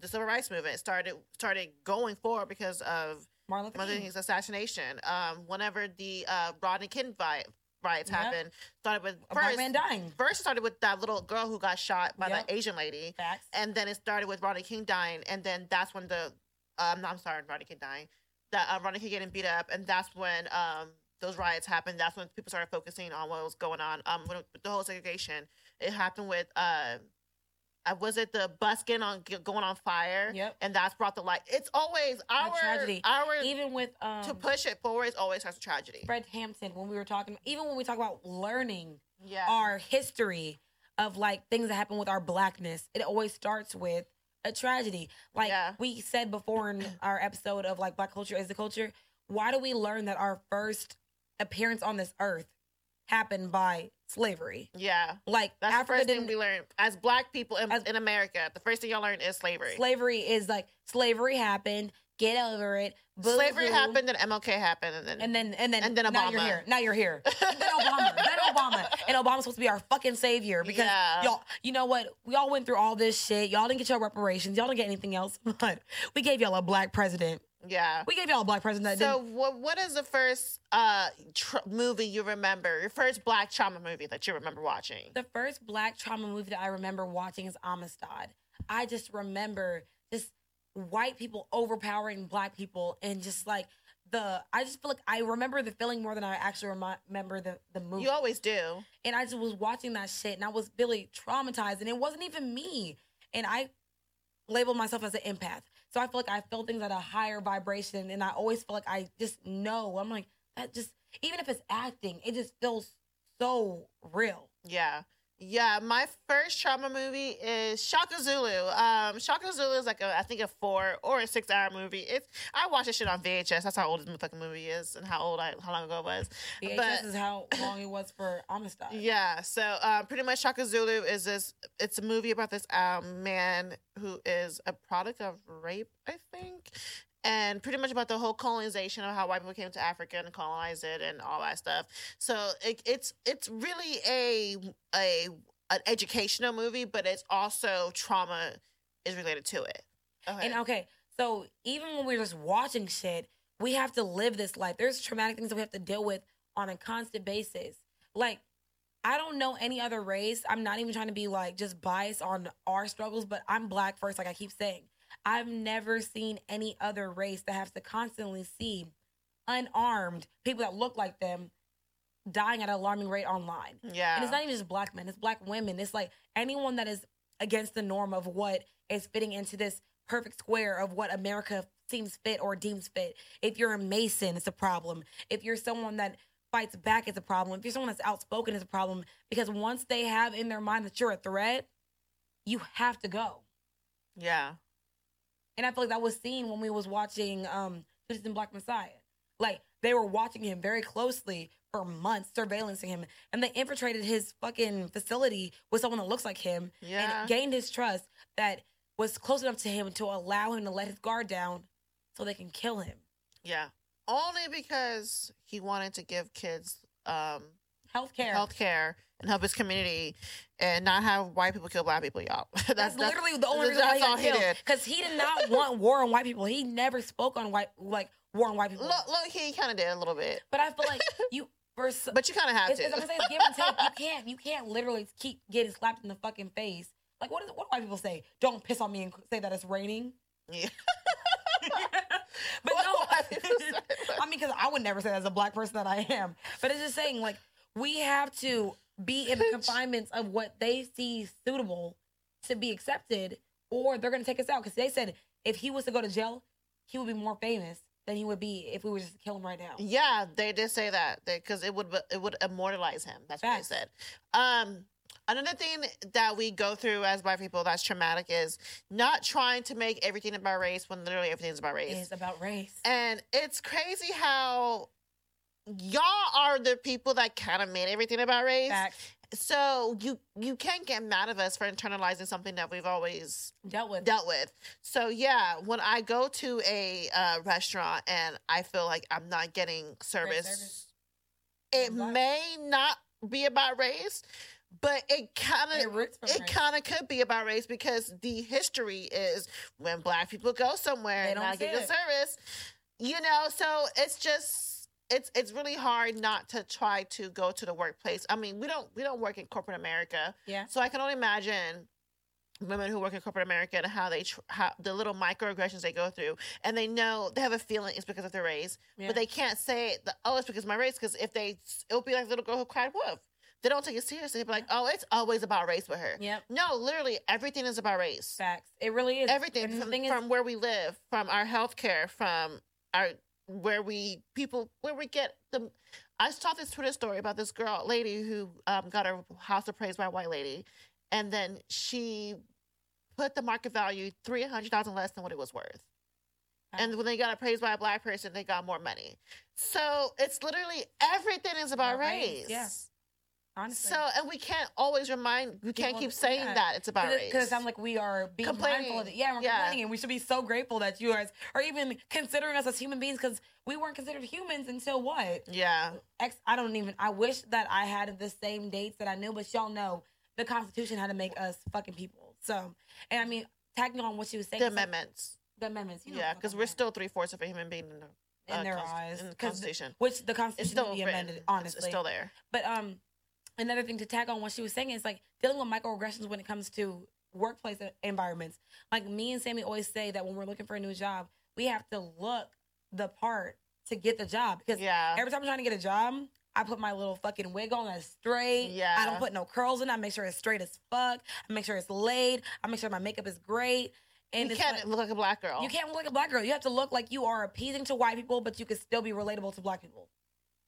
the civil rights movement started started going forward because of Martin Luther Martin King's assassination. Um, whenever the uh Rodney King vi- riots Yep. happened, started with A first. man dying. First, started with that little girl who got shot by Yep. the Asian lady, Facts. and then it started with Rodney King dying, and then that's when the um, no, I'm sorry, Rodney King dying, that uh, Rodney King getting beat up, and that's when um those riots happened. That's when people started focusing on what was going on. Um, when, the whole segregation, it happened with uh, was it the bus getting on going on fire? Yep. and that's brought the light. It's always our tragedy. our Even with um to push it forward. It always has a tragedy. Fred Hampton, when we were talking, even when we talk about learning Yeah, our history of like things that happen with our blackness, it always starts with a tragedy. Like Yeah. we said before in our episode of like black culture is the culture. Why do we learn that our first appearance on this earth happened by slavery? yeah. Like That's Africa the first thing we learn as Black people in, As- in America. The first thing y'all learn is slavery. slavery is like slavery happened, get over it. slavery boo-hoo. happened, then MLK happened, and then And then and then And then now you're here. Now you're here. And then Obama. then Obama. And Obama's supposed to be our fucking savior because Yeah. y'all. You know what? We all went through all this shit. Y'all didn't get your reparations. Y'all didn't get anything else. But we gave y'all a black president. Yeah. We gave y'all a black president that So didn't. what what is the first uh tr- movie you remember? Your first Black trauma movie that you remember watching? The first black trauma movie that I remember watching is Amistad. I just remember just white people overpowering black people and just like the. I just feel like I remember the feeling more than I actually remi- remember the the movie. You always do. and I just was watching that shit and I was really traumatized and it wasn't even me. And I labeled myself as an empath. So I feel like I feel things at a higher vibration and I always feel like I just know. I'm like, that just even if it's acting, it just feels so real. Yeah. Yeah, my first trauma movie is Shaka Zulu. Um, Shaka Zulu is like a, I think a four or a six hour movie. It's I watched this shit on VHS. That's how old this fucking movie is and how old I how long ago it was. VHS But- is how long it was for Amistad. Yeah, so uh, pretty much Shaka Zulu is this. It's a movie about this um, man who is a product of rape, I think, and pretty much about the whole colonization of how white people came to Africa and colonized it and all that stuff. So it, it's it's really a a an educational movie, but it's also trauma is related to it. Okay. And okay, so even when we're just watching shit, we have to live this life. There's traumatic things that we have to deal with on a constant basis. Like, I don't know any other race. I'm not even trying to be like just biased on our struggles, but I'm black first, like I keep saying. I've never seen any other race that has to constantly see unarmed people that look like them dying at an alarming rate online. yeah, And it's not even just black men, it's black women. It's like anyone that is against the norm of what is fitting into this perfect square of what America seems fit or deems fit. If you're a Mason, it's a problem. If you're someone that fights back, it's a problem. If you're someone that's outspoken, it's a problem. Because once they have in their mind that you're a threat, you have to go. yeah, And I feel like that was seen when we was watching um and Black Messiah. Like they were watching him very closely for months, surveillancing him, and they infiltrated his fucking facility with someone that looks like him yeah. and gained his trust that was close enough to him to allow him to let his guard down so they can kill him. Yeah. Only because he wanted to give kids um Healthcare. health care and help his community and not have white people kill black people, y'all. that's, That's, literally the only reason why he all he did. Because he did not want war on white people. He never spoke on white like war on white people. Look, look, he kind of did a little bit, But I feel like you but you kind of have It's, to. it's, I'm saying give and take. You can't you can't literally keep getting slapped in the fucking face. Like what is what do white people say? Don't piss on me and say that it's raining. Yeah. But no, why people say that? I mean, because I would never say that as a black person that I am. But it's just saying, like, we have to be in the confinements of what they see suitable to be accepted, or they're going to take us out. Because they said if he was to go to jail, he would be more famous than he would be if we were just to kill him right now. Yeah, they did say that because it would it would immortalize him. That's Facts. what they said. Um, another thing that we go through as black people that's traumatic is not trying to make everything about race when literally everything's about race. It's about race. And it's crazy how y'all are the people that kind of made everything about race. So you you can't get mad at us for internalizing something that we've always Dealt with. dealt with. So yeah, when I go to a uh, restaurant and I feel like I'm not getting service, service. it may not be about race, but it kind of from it kind of could be about race because the history is when black people go somewhere They and don't get good service, you know. So it's just it's it's really hard not to try to go to the workplace. I mean, we don't we don't work in corporate America, Yeah. so I can only imagine women who work in corporate America and how they tr- how the little microaggressions they go through, and they know they have a feeling it's because of their race, Yeah. but they can't say the, oh it's because of my race because if they it'll be like the little girl who cried wolf. They don't take it seriously. They'll be like, oh, it's always about race with her. Yep. No, literally everything is about race. Facts. It really is. Everything And from, is- from where we live, from our healthcare, from our where we people where we get the. I saw this Twitter story about this girl, lady who um, got her house appraised by a white lady, and then she put the market value three hundred thousand less than what it was worth. And when they got appraised by a black person, they got more money. So it's literally everything is about, About race, race. yeah. Honestly. So and we can't always remind we can't People keep saying that. that it's about race. Because I'm like we are being Complaining. mindful of it. Yeah, we're Yeah. complaining, and we should be so grateful that you guys are even considering us as human beings because we weren't considered humans until what? yeah. Ex- I don't even. I wish that I had the same dates that I knew, but y'all know the Constitution had to make us fucking people. So, and I mean, tagging on what she was saying, The it's like- amendments. the amendments. You know Yeah, because we're still three fourths of a human being in the, in uh, their const- eyes, in the 'cause- Constitution. which the It's Constitution still will be written. amended. It's- it's still there. But um, another thing to tag on what she was saying is like dealing with microaggressions when it comes to workplace environments. Like me and Sammy always say that when we're looking for a new job, we have to look the part to get the job because Yeah. every time I'm trying to get a job. I put my little fucking wig on that's straight. Yeah. I don't put no curls in. I make sure it's straight as fuck. I make sure it's laid. I make sure my makeup is great. And you can't like- look like a black girl. you can't look like a black girl. You have to look like you are appeasing to white people, but you can still be relatable to black people.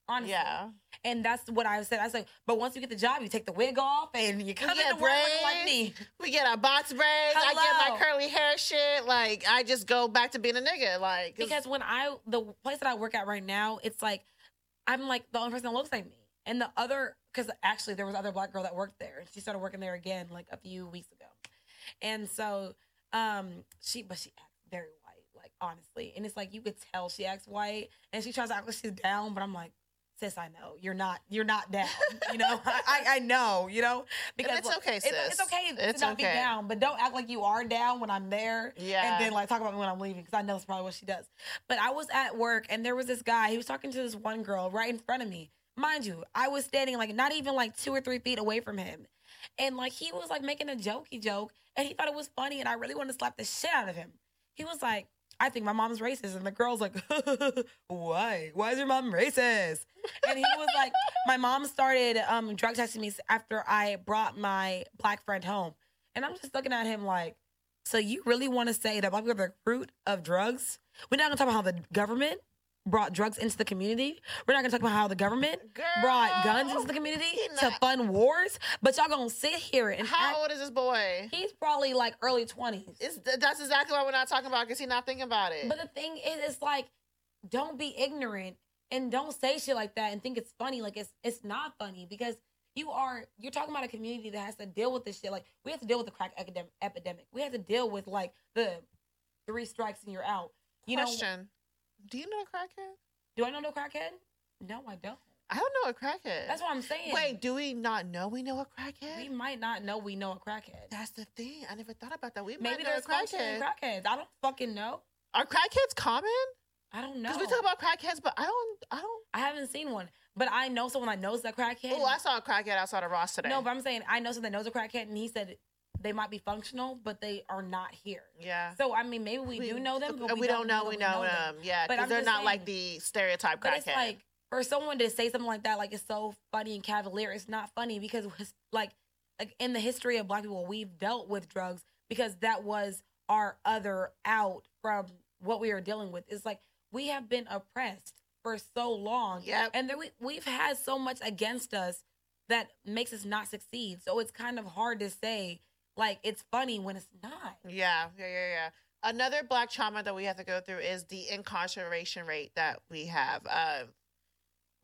Honestly. Yeah. And that's what I said. I said, but once you get the job, you take the wig off and you come into work like me. We get our box braids. I get my curly hair shit. Like I just go back to being a nigga. Like Because when I, the place that I work at right now, it's like, I'm like the only person that looks like me. And the other, because actually there was other black girl that worked there. and She started working there again like a few weeks ago. And so, um, she, but she acts very white, like honestly. And it's like, you could tell she acts white and she tries to act like she's down, but I'm like, sis, I know you're not, you're not down. You know, I, I, know, you know, because it's okay, sis. it's okay It's to not be down, but don't act like you are down when I'm there. Yeah. And then like talk about me when I'm leaving because I know that's probably what she does. But I was at work and there was this guy. He was talking to this one girl right in front of me. Mind you, I was standing like not even like two or three feet away from him. And like he was like making a jokey joke and he thought it was funny and I really wanted to slap the shit out of him. He was like, I think my mom's racist. And the girl's like, why? Why is your mom racist? And he was like, my mom started um, drug testing me after I brought my black friend home. And I'm just looking at him like, so you really want to say that black people are the root of drugs? We're not gonna talk about how the government brought drugs into the community. We're not gonna talk about how the government brought guns into the community to not- fund wars. But y'all gonna sit here and how act- old is this boy? he's probably like early twenties. That's exactly why we're not talking about because he's not thinking about it. But the thing is, it's like, don't be ignorant and don't say shit like that and think it's funny. Like it's it's not funny because you are you're talking about a community that has to deal with this shit. Like we have to deal with the crack epidemic. epidemic. We have to deal with like the three strikes and you're out. You know, Question: Do you know a crackhead? do I know no crackhead? No, I don't. I don't know a crackhead. That's what I'm saying. Wait, do we not know we know a crackhead? we might not know we know a crackhead. That's the thing. I never thought about that. We Maybe might know a there's functioning crackhead. crackheads. I don't fucking know. Are crackheads common? I don't know. Because we talk about crackheads, but I don't. I don't. I haven't seen one, but I know someone that knows a crackhead. Oh, I saw a crackhead outside of Ross today. No, but I'm saying I know someone that knows a crackhead, and he said they might be functional, but they are not here. Yeah. So I mean, maybe we, do know them, but we, don't know. that We know them. Yeah, because they're not like the stereotype But crackhead. it's like for someone to say something like that, like it's so funny and cavalier. It's not funny because like like in the history of Black people, we've dealt with drugs because that was our other out from what we were dealing with. It's like we have been oppressed for so long, Yep. and then we we've had so much against us that makes us not succeed. So it's kind of hard to say like it's funny when it's not. Yeah, yeah, yeah, yeah. Another black trauma that we have to go through is the incarceration rate that we have. Uh,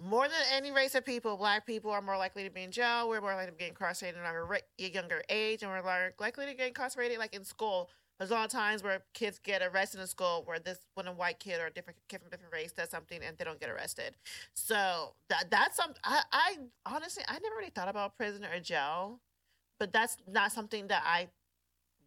more than any race of people, black people are more likely to be in jail. We're more likely to be incarcerated at a younger age, and we're likely to get incarcerated like in school. There's a lot of times where kids get arrested in school where this when a white kid or a different kid from different race does something and they don't get arrested. So that that's some I, I honestly I never really thought about prison or jail, but that's not something that I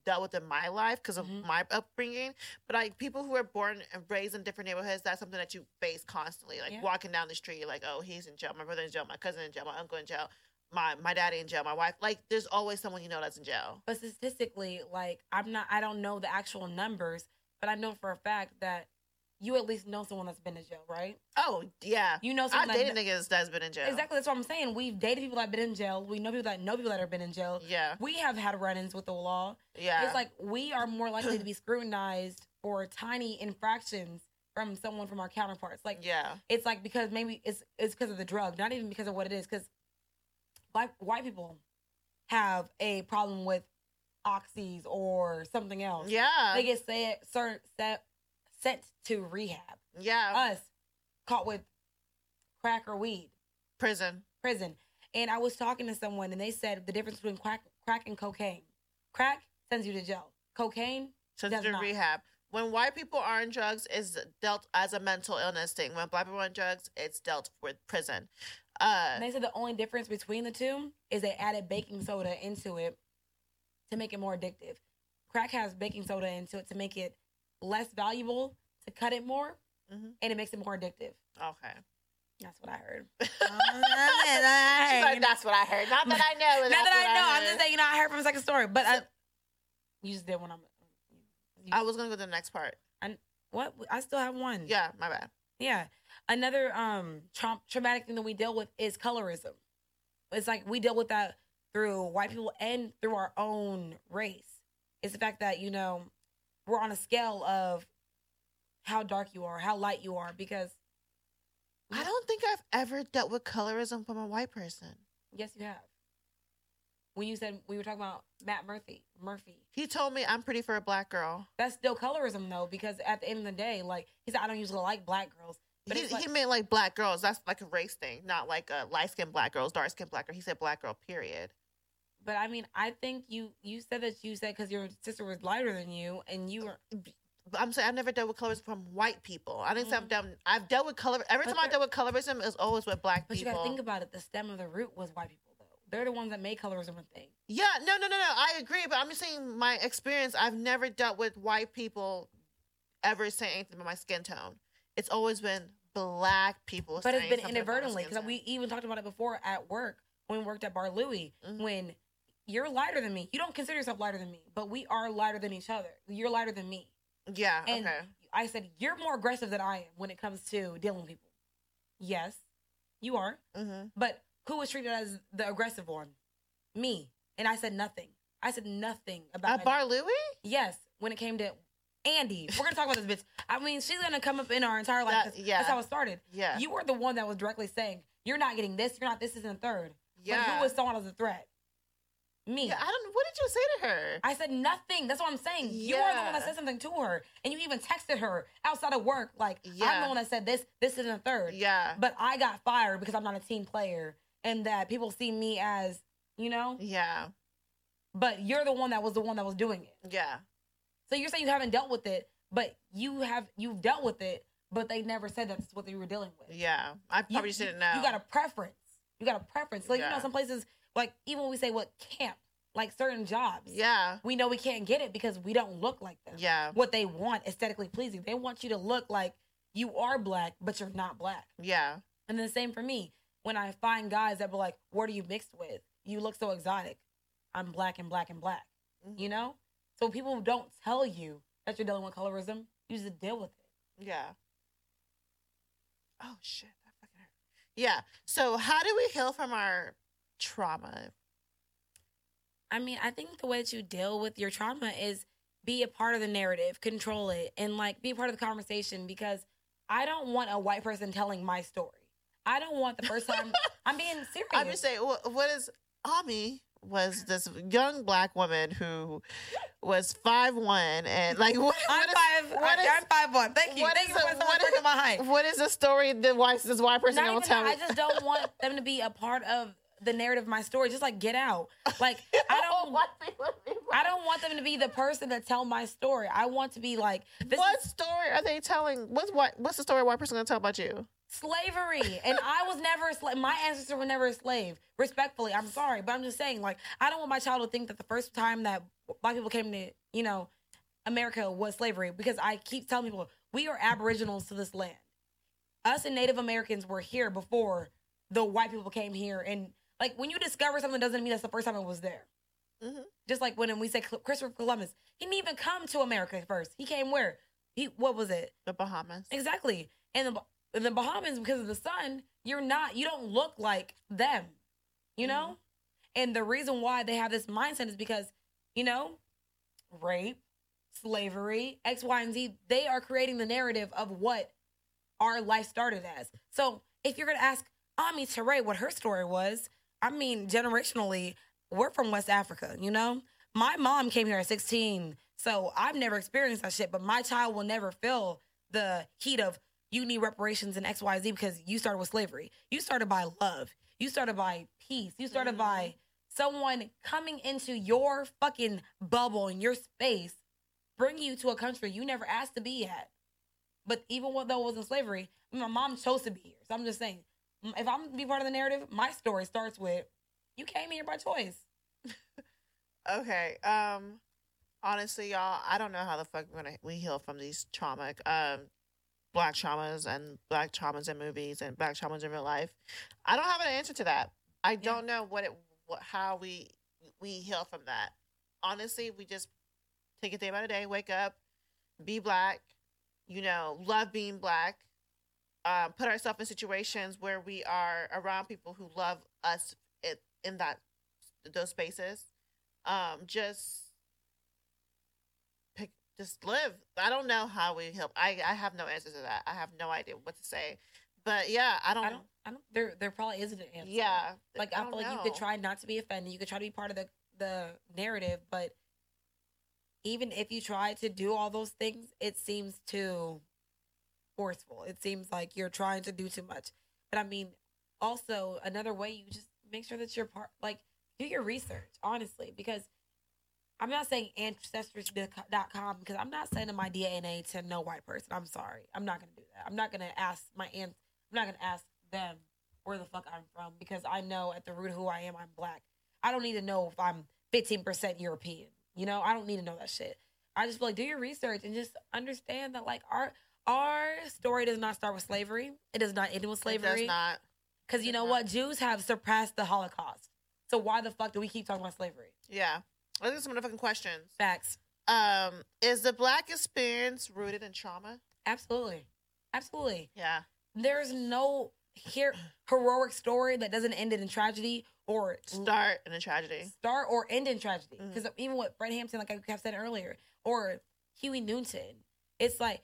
dealt with in my life because of Mhm. my upbringing. But like people who are born and raised in different neighborhoods, that's something that you face constantly. Like Yeah. walking down the street, like, oh, he's in jail. My brother in jail. My cousin in jail. My uncle in jail. My my daddy in jail. My wife. Like, there's always someone you know that's in jail. But statistically, like I'm not I don't know the actual numbers, but I know for a fact that you at least know someone that's been in jail, right? Oh yeah, You know I've dated that, niggas that's been in jail. Exactly that's what I'm saying. We've dated people that have been in jail. We know people that know people that have been in jail. Yeah, We have had run-ins with the law. yeah. It's like we are more likely to be scrutinized for tiny infractions from someone from our counterparts. Like yeah, it's like because maybe it's it's because of the drug, not even because of what it is. Because black white people have a problem with oxys or something else. yeah, They get set, certain, set, sent to rehab. yeah. Us caught with crack or weed, Prison. prison. And I was talking to someone, and they said the difference between crack, crack and cocaine. Crack sends you to jail. Cocaine, So Does to rehab. When white people are on drugs, is dealt as a mental illness thing. When black people are on drugs, it's dealt with prison. Uh, and they said the only difference between the two is they added baking soda into it to make it more addictive. Crack has baking soda into it to make it less valuable, to cut it more, Mhm. and it makes it more addictive. okay. That's what I heard. She's like, that's what I heard. Not that I know. Not that I know. I'm just saying, you know, I heard from a second story, but I, you just did when I'm. you- I was gonna go to the next part. And what? I still have one. Yeah, my bad. Yeah. Another um tra- traumatic thing that we deal with is colorism. It's like we deal with that through white people and through our own race. It's the fact that, you know, we're on a scale of how dark you are, how light you are, because I don't think I've ever dealt with colorism from a white person. yes, you have. When you said we were talking about Matt Murphy, Murphy, He told me I'm pretty for a black girl. that's still colorism though, because at the end of the day, like he said, I don't usually like black girls. But he, like, he meant like black girls. That's like a race thing, not like a light skinned black girls, dark skinned black girl. He said black girl. Period. But I mean, I think you you said that you said because your sister was lighter than you, and you were I'm saying I've never dealt with colorism from white people. I didn't say I've Mhm. done. I've dealt with color. Every But time I dealt with colorism, it's always with black people. But you gotta think about it. The stem of the root was white people, though. They're the ones that made colorism a thing. Yeah, no, no, no, no. I agree, but I'm just saying my experience. I've never dealt with white people ever saying anything about my skin tone. It's always been black people. But it's been inadvertently because we even talked about it before at work when we worked at Bar Louie. Mhm. When you're lighter than me, you don't consider yourself lighter than me, but we are lighter than each other. You're lighter than me, Yeah. and okay. I said you're more aggressive than I am when it comes to dealing with people. Yes, you are. hmm But who was treated as the aggressive one? Me. And I said nothing. I said nothing about my- Bar Louie? Yes, when it came to Andy, we're gonna talk about this bitch. I mean, she's gonna come up in our entire life. That- yeah. That's how it started. Yeah. You were the one that was directly saying, "You're not getting this. You're not this. Isn't a third. But yeah. who was someone as a threat? Me. yeah. I don't. What did you say to her? I said nothing. That's what I'm saying. You are the one that said something to her, and you even texted her outside of work, like, "I'm the one that said this. This isn't a third. yeah. But I got fired because I'm not a team player, and that people see me as, you know. Yeah. But you're the one that was the one that was doing it. Yeah. So you're saying you haven't dealt with it, but you have you've dealt with it, but they never said that's what they were dealing with. Yeah. I probably just didn't know. You got a preference. You got a preference. Like you know, some places like even when we say what camp, like certain jobs. Yeah. We know we can't get it because we don't look like them. Yeah. What they want aesthetically pleasing. They want you to look like you are black, but you're not black. Yeah. And then the same for me. When I find guys that be like, What are you mixed with? You look so exotic. I'm black and black and black. Mhm. You know, so people don't tell you that you're dealing with colorism. You just deal with it. Yeah. Oh shit, that fucking hurt. Yeah. So how do we heal from our trauma? I mean, I think the way that you deal with your trauma is be a part of the narrative, control it, and like be a part of the conversation because I don't want a white person telling my story. I don't want the first time I'm being serious. I'm just saying, what is Ami? Was this young black woman who was five one and like what? I'm what is- five. what I, is- I'm five one. Thank you. what Thank is you the- for so what much is- for my height. What is the story that white this white person Not gonna tell that. me? I just don't want them to be a part of the narrative of my story. Just like get out. Like I don't. want people to be I don't want them to be the person that tell my story. I want to be like this what is story are they telling? What's what? What's the story a white person gonna tell about you? slavery, and I was never a slave. My ancestors were never a slave. Respectfully, I'm sorry, but I'm just saying, like, I don't want my child to think that the first time that black people came to, you know, America was slavery because I keep telling people we are aboriginals to this land. Us and Native Americans were here before the white people came here, and like when you discover something doesn't mean that's the first time it was there. Mhm. Just like when we say Christopher Columbus, he didn't even come to America first. He came where? He what was it? The Bahamas. Exactly. And the the Bahamas, because of the sun, you're not. You don't look like them. You know. And the reason why they have this mindset is because, you know, rape, slavery, X, Y, and Z. They are creating the narrative of what our life started as. So if you're gonna ask Ami Teray what her story was, I mean, generationally, we're from West Africa. You know, my mom came here at 16, so I've never experienced that shit. But my child will never feel the heat of you need reparations and X, Y, Z because you started with slavery. You started by love. You started by peace. You started by mm-hmm. someone coming into your fucking bubble and your space, bring you to a country you never asked to be at. But even though it wasn't slavery, my mom chose to be here. So I'm just saying, if I'm to be part of the narrative, my story starts with you came here by choice. Okay. Um honestly, y'all, I don't know how the fuck we're gonna we heal from these trauma um black traumas and black traumas in movies and black traumas in real life. I don't have an answer to that. I don't know what it what how we we heal from that. Honestly, we just take it day by day, wake up, be black, you know, love being black, um, put ourselves in situations where we are around people who love us in, in that those spaces um just pick just live i don't know how we help i i have no answer to that i have no idea what to say but yeah i don't, I don't. I don't. There. There probably isn't an answer. yeah Like I, don't feel like you could try not to be offended. You could try to be part of the the narrative, but even if you try to do all those things, it seems too forceful. It seems like you're trying to do too much. But I mean, also another way you just make sure that you're part. Like do your research honestly, because I'm not saying ancestors.com because I'm not sending my DNA to no white person. I'm sorry. I'm not gonna do that. I'm not gonna ask my aunt. I'm not gonna ask them where the fuck I'm from because I know at the root of who I am, I'm black. I don't need to know if I'm 15% European. You know, I don't need to know that shit. I just feel like do your research and just understand that like our our story does not start with slavery. It does not end with It does slavery. not Because you know not. what? Jews have surpassed the Holocaust. So why the fuck do we keep talking about slavery? yeah let's get some motherfucking questions Facts. um is the black experience rooted in trauma Absolutely. Absolutely. yeah There's no here heroic story that doesn't end in tragedy or start in a tragedy start or end in tragedy. Because even with Fred Hampton, like I kept saying earlier, or Huey Newton, it's like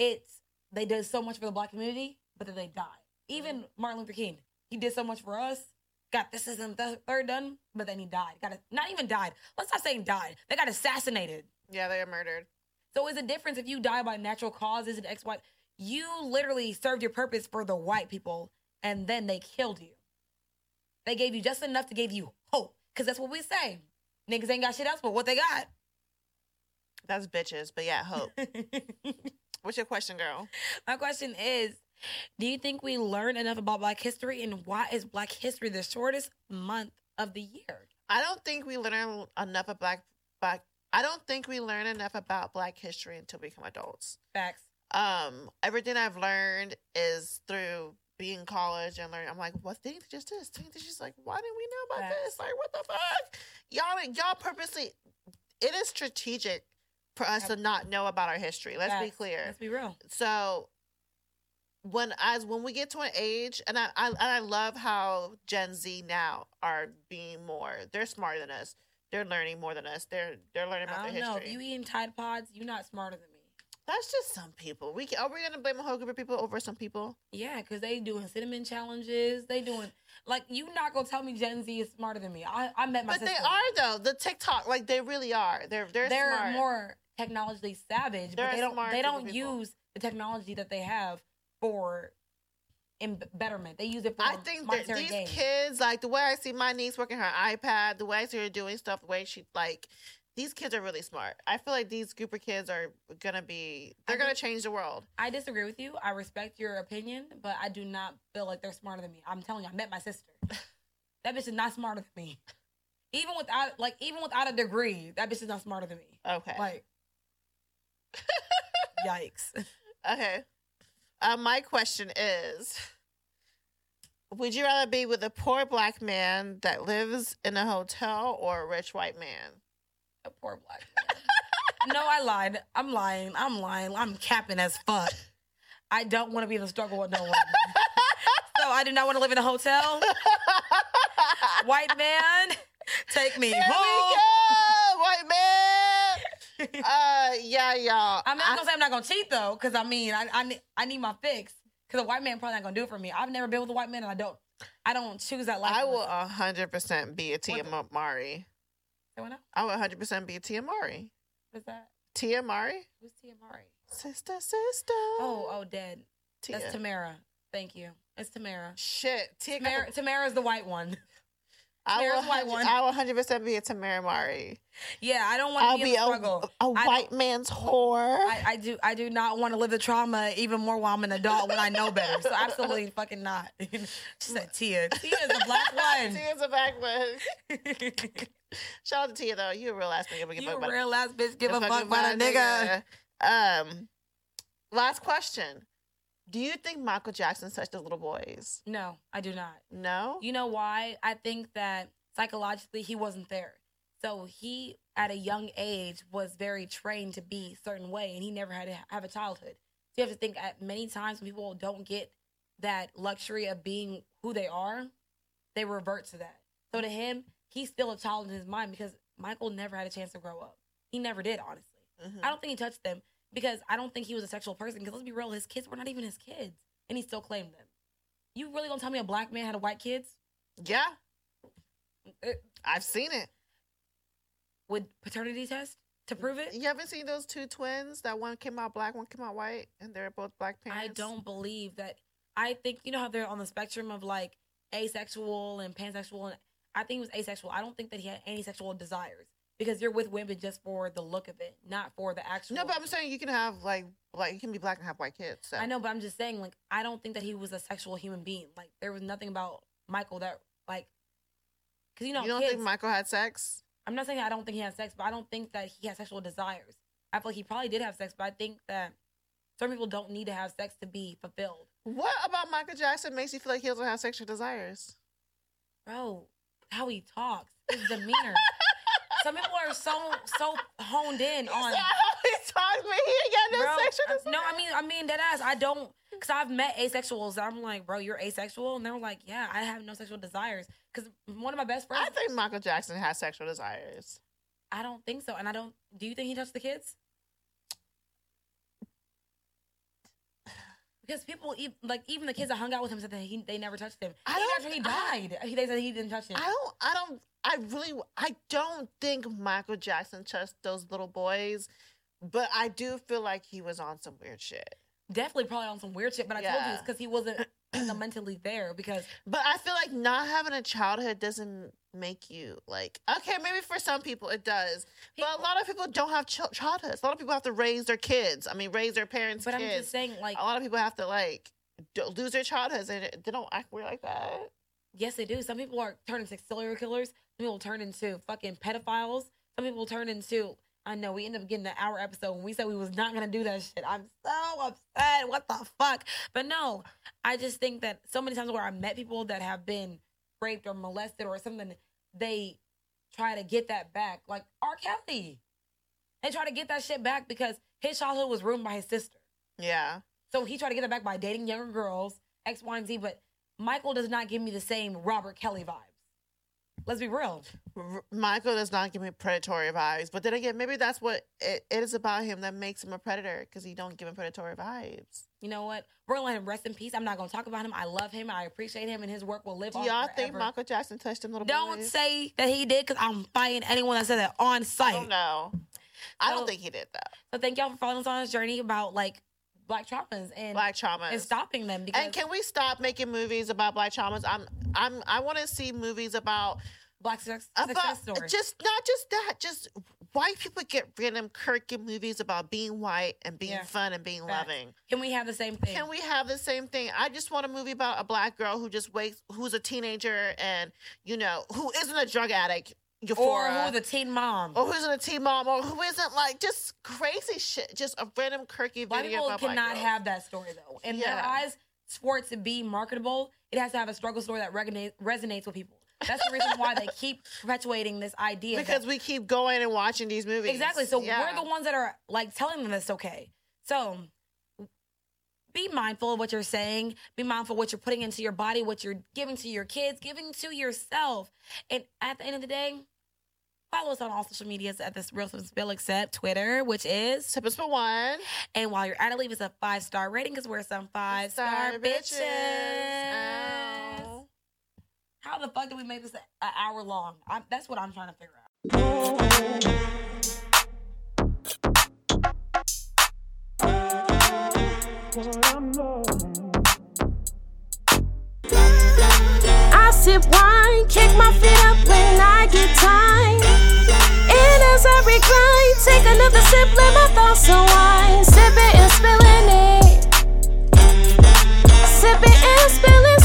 it's they did so much for the black community, but then they died. Even Martin Luther King, he did so much for us. Got this and the third done, but then he died. Got not even died. Let's not say died. They got assassinated. yeah they are murdered So is a difference if you die by natural causes and X, Y. You literally served your purpose for the white people, and then they killed you. They gave you just enough to give you hope, because that's what we say. Niggas ain't got shit else but what they got. that's bitches but yeah hope what's your question girl My question is, do you think we learn enough about Black history, and why is Black history the shortest month of the year? I don't think we learn enough of black black. I don't think we learn enough about Black history until we become adults. Facts. Um, everything I've learned is through being in college and learning. I'm like, what? They didn't just this. They just like, why didn't we know about Facts. this? Like, what the fuck? Y'all, y'all purposely. it is strategic for us to not know about our history. Let's be clear. Let's be real. so when as when we get to an age and I, I and I love how Gen Z now are being more they're smarter than us. They're learning more than us. They're they're learning about I their don't know. history. If you eating Tide Pods, you're not smarter than. That's just some people. We are we gonna blame a whole group of people over some people? Yeah, because they doing cinnamon challenges. They doing like you not gonna tell me Gen Z is smarter than me. I, I met my But sister. they are though. The TikTok, like they really are. They're they're, They're smart. more technologically savage, They're but they don't they don't people. use the technology that they have for in betterment. They use it for I think that these gain. kids, like the way I see my niece working her iPad, the way I see her doing stuff, the way she like, these kids are really smart. I feel like these group of kids are gonna be, they're I gonna change the world. I disagree with you. I respect your opinion, but I do not feel like they're smarter than me. I'm telling you, I met my sister. that bitch is not smarter than me. Even without like even without a degree, that bitch is not smarter than me. Okay. Like yikes. okay. Uh, my question is, would you rather be with a poor black man that lives in a hotel or a rich white man? A poor black man. no, I lied. I'm lying. I'm lying. I'm capping as fuck. I don't want to be in a struggle with no one. so I do not want to live in a hotel. White man, take me Here home. white man. Uh, yeah, y'all. I'm not gonna say I'm not gonna cheat though, because I mean I I need, I need my fix. Because a white man probably not gonna do it for me. I've never been with a white man, and I don't I don't choose that life. I will a hundred percent be a Tia Mowry. What now? I will hundred percent be a Tia Mowry. What's that? Tia Mowry, Who's Tia Mowry? sister, sister. Oh, oh, dead. Tia. That's Tamera. Thank you. It's Tamera. Shit, Tia. Tamera Tamera's the white one. I will white 100 one. I will hundred percent be a Tamera Mowry. Yeah, I don't want to be be a, struggle. a I white man's whore. I, I do I do not want to live the trauma even more while I'm an adult when I know better. So absolutely fucking not. she said Tia. Tia is the black one. Tia's a black one. Shout out to Tia though. You a real ass nigga. give you a real ass bitch. Give a fuck about a nigga. Um, last question. Do you think Michael Jackson touched those little boys? No, I do not. No. You know why? I think that psychologically he wasn't there. So he, at a young age, was very trained to be a certain way, and he never had to have a childhood. So you have to think at many times when people don't get that luxury of being who they are, they revert to that. So to him, he's still a child in his mind because Michael never had a chance to grow up. He never did, honestly. Mhm. I don't think he touched them because I don't think he was a sexual person. Because let's be real, his kids were not even his kids, and he still claimed them. You really gonna tell me a black man had a white kids? Yeah, Uh, I've seen it. with paternity test to prove it? You haven't seen those two twins? That one came out black, one came out white, and they're both black parents. I don't believe that. I think you know how they're on the spectrum of like asexual and pansexual, and I think he was asexual. I don't think that he had any sexual desires because you're with women just for the look of it, not for the actual. No, but I'm saying you can have like like you can be black and have white kids. So. I know, but I'm just saying like I don't think that he was a sexual human being. Like there was nothing about Michael that like because you know you don't kids, think Michael had sex? I'm not saying I don't think he had sex, but I don't think that he had sexual desires. I feel like he probably did have sex, but I think that some people don't need to have sex to be fulfilled. What about Michael Jackson makes you feel like he doesn't have sexual desires? Bro, how he talks, his demeanor. some people are so so honed in on. How he talks, but he ain't got no Bro, sexual uh, desires. no, I mean, I mean that ass. I don't, cause I've met asexuals. I'm like, bro, you're asexual, and they're like, yeah, I have no sexual desires. Cause one of my best friends, I think Michael Jackson has sexual desires. I don't think so, and I don't. Do you think he touched the kids? Because people, e- like even the kids that hung out with him, said that he they never touched him. I Even don't- after he I- died, he they said he didn't touch him. I don't. I don't. I really. I don't think Michael Jackson touched those little boys, but I do feel like he was on some weird shit. Definitely, probably on some weird shit. But I told you it's because he wasn't mentally there. Because But I feel like not having a childhood doesn't make you like okay. Maybe for some people it does, but a lot of people don't have ch- childhoods. A lot of people have to raise their kids. I mean, raise their parents' but I'm kids. just saying, like, a lot of people have to like d- lose their childhoods and they don't act weird like that. yes, they do. Some people are turning into serial killers. Some people turn into fucking pedophiles. Some people turn into. I know we ended up getting the hour episode when we said we was not gonna do that shit. I'm so upset. What the fuck? But no, I just think that so many times where I met people that have been raped or molested or something, they try to get that back. Like R. Kelly. They try to get that shit back because his childhood was ruined by his sister. Yeah. So he tried to get it back by dating younger girls, X, Y, and Z. But Michael does not give me the same Robert Kelly vibes. Let's be real. R- Michael does not give me predatory vibes, but then again, maybe that's what it, it is about him that makes him a predator because he don't give him predatory vibes. You know what? We're gonna let him rest in peace. I'm not gonna talk about him. I love him. I appreciate him, and his work will live Do on y'all forever. think Michael Jackson touched them little Don't boys? say that he did, because I'm fighting anyone that said that on I site. don't know. I So- don't think he did that. So thank y'all for following us on this journey about like black traumas and Black traumas. and stopping them. Because And can we stop making movies about black traumas? I'm I'm I want to see movies about black success, about success stories. just not just that, just white people get random quirky movies about being white and being Yeah. fun and being loving. Can we have the same thing? Can we have the same thing? I just want a movie about a black girl who just wakes, who's a teenager and you know who isn't a drug addict. Or Euphoria. who the teen mom? or who isn't a teen mom, or who isn't like just crazy shit, just a random quirky Black video people cannot have that story though. In their Yeah. eyes, for it to be marketable, it has to have a struggle story that resonate, resonates with people. That's the reason why they keep perpetuating this idea. that- because we keep going and watching these movies. exactly. So Yeah. we're the ones that are like telling them it's okay. So be mindful of what you're saying. Be mindful of what you're putting into your body, what you're giving to your kids, giving to yourself. And at the end of the day, follow us on all social medias at this Real Spill except Twitter, which is Tip us for one. And while you're at it, leave us a five star rating because we're some five star bitches. Ow. How the fuck did we make this an hour long? I'm, that's what I'm trying to figure out. I sip wine, kick my feet up when I get time. And as I recline, take another sip, let my thoughts unwind. Sipping and spilling it. Sipping and spilling